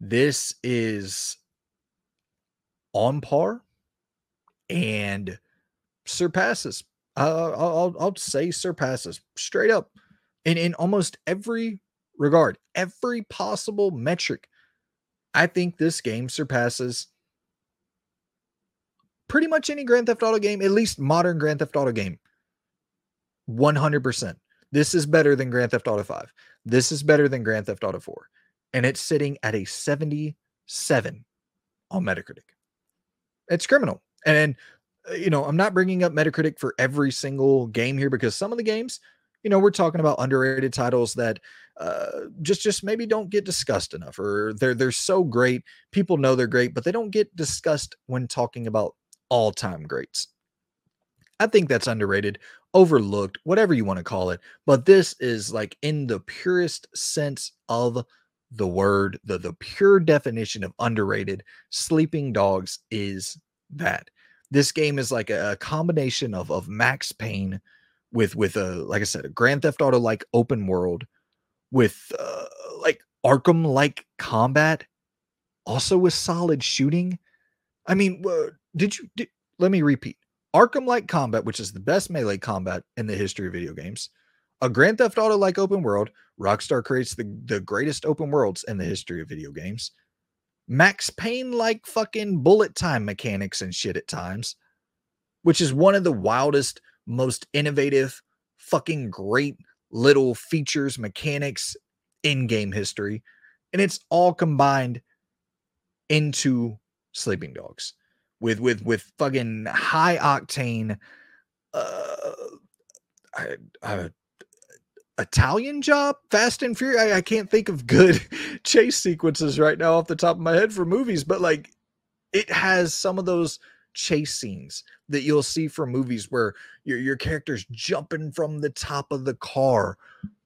A: This is on par and surpasses. Uh, I'll, I'll say surpasses straight up in, in almost every regard, every possible metric. I think this game surpasses pretty much any Grand Theft Auto game, at least modern Grand Theft Auto game. 100%. This is better than Grand Theft Auto 5. This is better than Grand Theft Auto 4. And it's sitting at a 77 on Metacritic. It's criminal. And, you know, I'm not bringing up Metacritic for every single game here because some of the games, you know, we're talking about underrated titles that uh, just just maybe don't get discussed enough or they're they're so great. People know they're great, but they don't get discussed when talking about all-time greats. I think that's underrated, overlooked, whatever you want to call it. But this is like in the purest sense of the word, the, the pure definition of underrated. Sleeping Dogs is that. This game is like a, a combination of, of Max Payne with with a like I said, a Grand Theft Auto like open world with uh, like Arkham like combat, also with solid shooting. I mean, did you did, let me repeat. Arkham like combat, which is the best melee combat in the history of video games. A Grand Theft Auto like open world. Rockstar creates the, the greatest open worlds in the history of video games. Max Payne like fucking bullet time mechanics and shit at times, which is one of the wildest, most innovative, fucking great little features, mechanics in game history. And it's all combined into Sleeping Dogs with with with fucking high octane uh, uh, Italian job, Fast and Furious. I, I, can't think of good chase sequences right now off the top of my head for movies, but like it has some of those chase scenes that you'll see from movies where your your character's jumping from the top of the car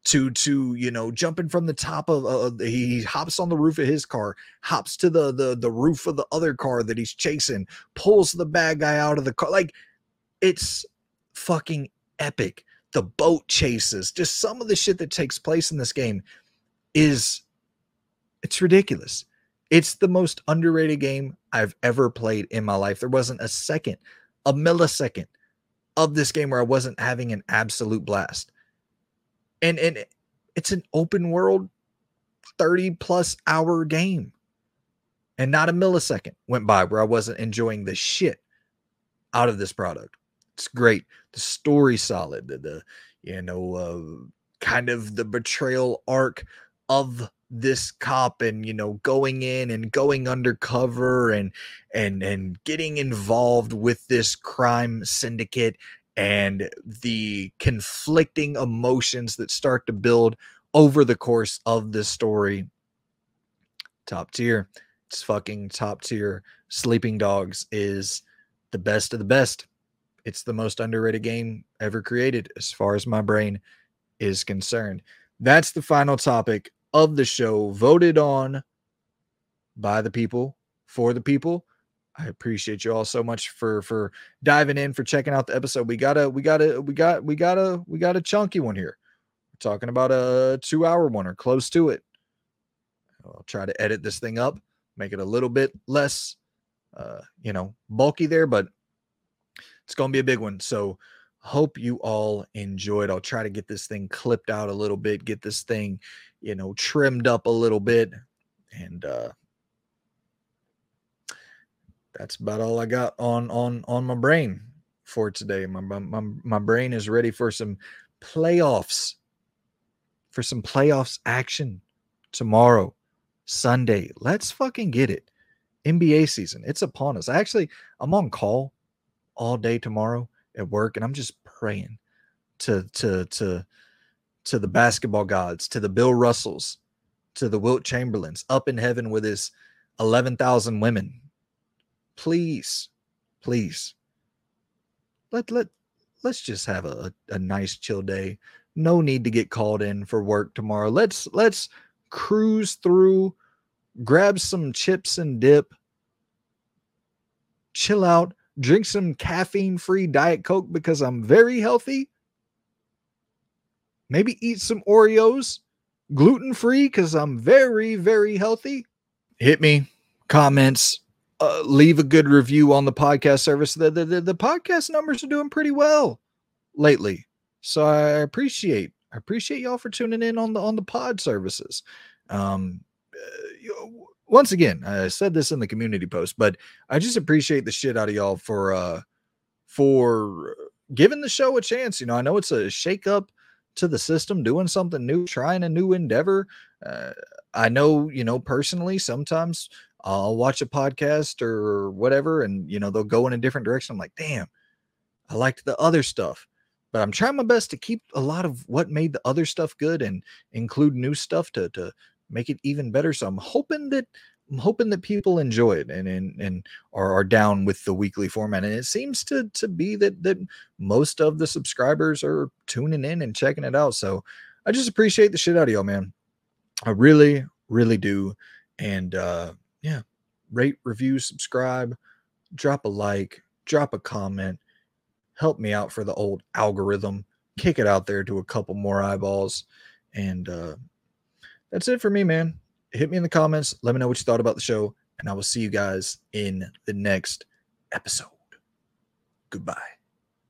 A: to to you know jumping from the top of uh, he hops on the roof of his car hops to the the the roof of the other car that he's chasing pulls the bad guy out of the car like it's fucking epic. The boat chases just some of the shit that takes place in this game is it's ridiculous it's the most underrated game i've ever played in my life. There wasn't a second a millisecond of this game where i wasn't having an absolute blast. And and it's an open world 30 plus hour game. And not a millisecond went by where i wasn't enjoying the shit out of this product. It's great. The story solid. The, the you know uh, kind of the betrayal arc of this cop and you know going in and going undercover and and and getting involved with this crime syndicate and the conflicting emotions that start to build over the course of this story. Top tier. It's fucking top tier. Sleeping Dogs is the best of the best. It's the most underrated game ever created, as far as my brain is concerned. That's the final topic of the show, voted on by the people for the people. I appreciate you all so much for for diving in, for checking out the episode. We got a we got a we got we got a we got a chunky one here. We're talking about a two hour one or close to it. I'll try to edit this thing up, make it a little bit less, uh, you know, bulky there, but it's going to be a big one. So, hope you all enjoyed. I'll try to get this thing clipped out a little bit, get this thing, you know, trimmed up a little bit. And uh that's about all I got on on on my brain for today. My my my brain is ready for some playoffs. For some playoffs action tomorrow, Sunday. Let's fucking get it. NBA season. It's upon us. Actually, I'm on call all day tomorrow at work and I'm just praying to to to to the basketball gods, to the Bill Russells, to the Wilt Chamberlains up in heaven with his 11,000 women. Please, please. Let let let's just have a, a nice chill day. No need to get called in for work tomorrow. Let's let's cruise through, grab some chips and dip, chill out, drink some caffeine free Diet Coke because I'm very healthy. Maybe eat some Oreos, gluten free because I'm very, very healthy. Hit me, comments, uh, leave a good review on the podcast service. The, the, the, the podcast numbers are doing pretty well lately. So I appreciate I appreciate y'all for tuning in on the on the pod services. Um, uh, once again, I said this in the community post, but I just appreciate the shit out of y'all for uh for giving the show a chance. You know, I know it's a shake up to the system, doing something new, trying a new endeavor. Uh, I know, you know, personally, sometimes I'll watch a podcast or whatever, and you know, they'll go in a different direction. I'm like, damn, I liked the other stuff. But I'm trying my best to keep a lot of what made the other stuff good and include new stuff to to make it even better. So I'm hoping that I'm hoping that people enjoy it and and, and are, are down with the weekly format. And it seems to to be that that most of the subscribers are tuning in and checking it out. So I just appreciate the shit out of y'all, man. I really, really do. And uh yeah, rate, review, subscribe, drop a like, drop a comment, help me out for the old algorithm, kick it out there to a couple more eyeballs. And uh that's it for me, man. Hit me in the comments. Let me know what you thought about the show. And I will see you guys in the next episode. Goodbye.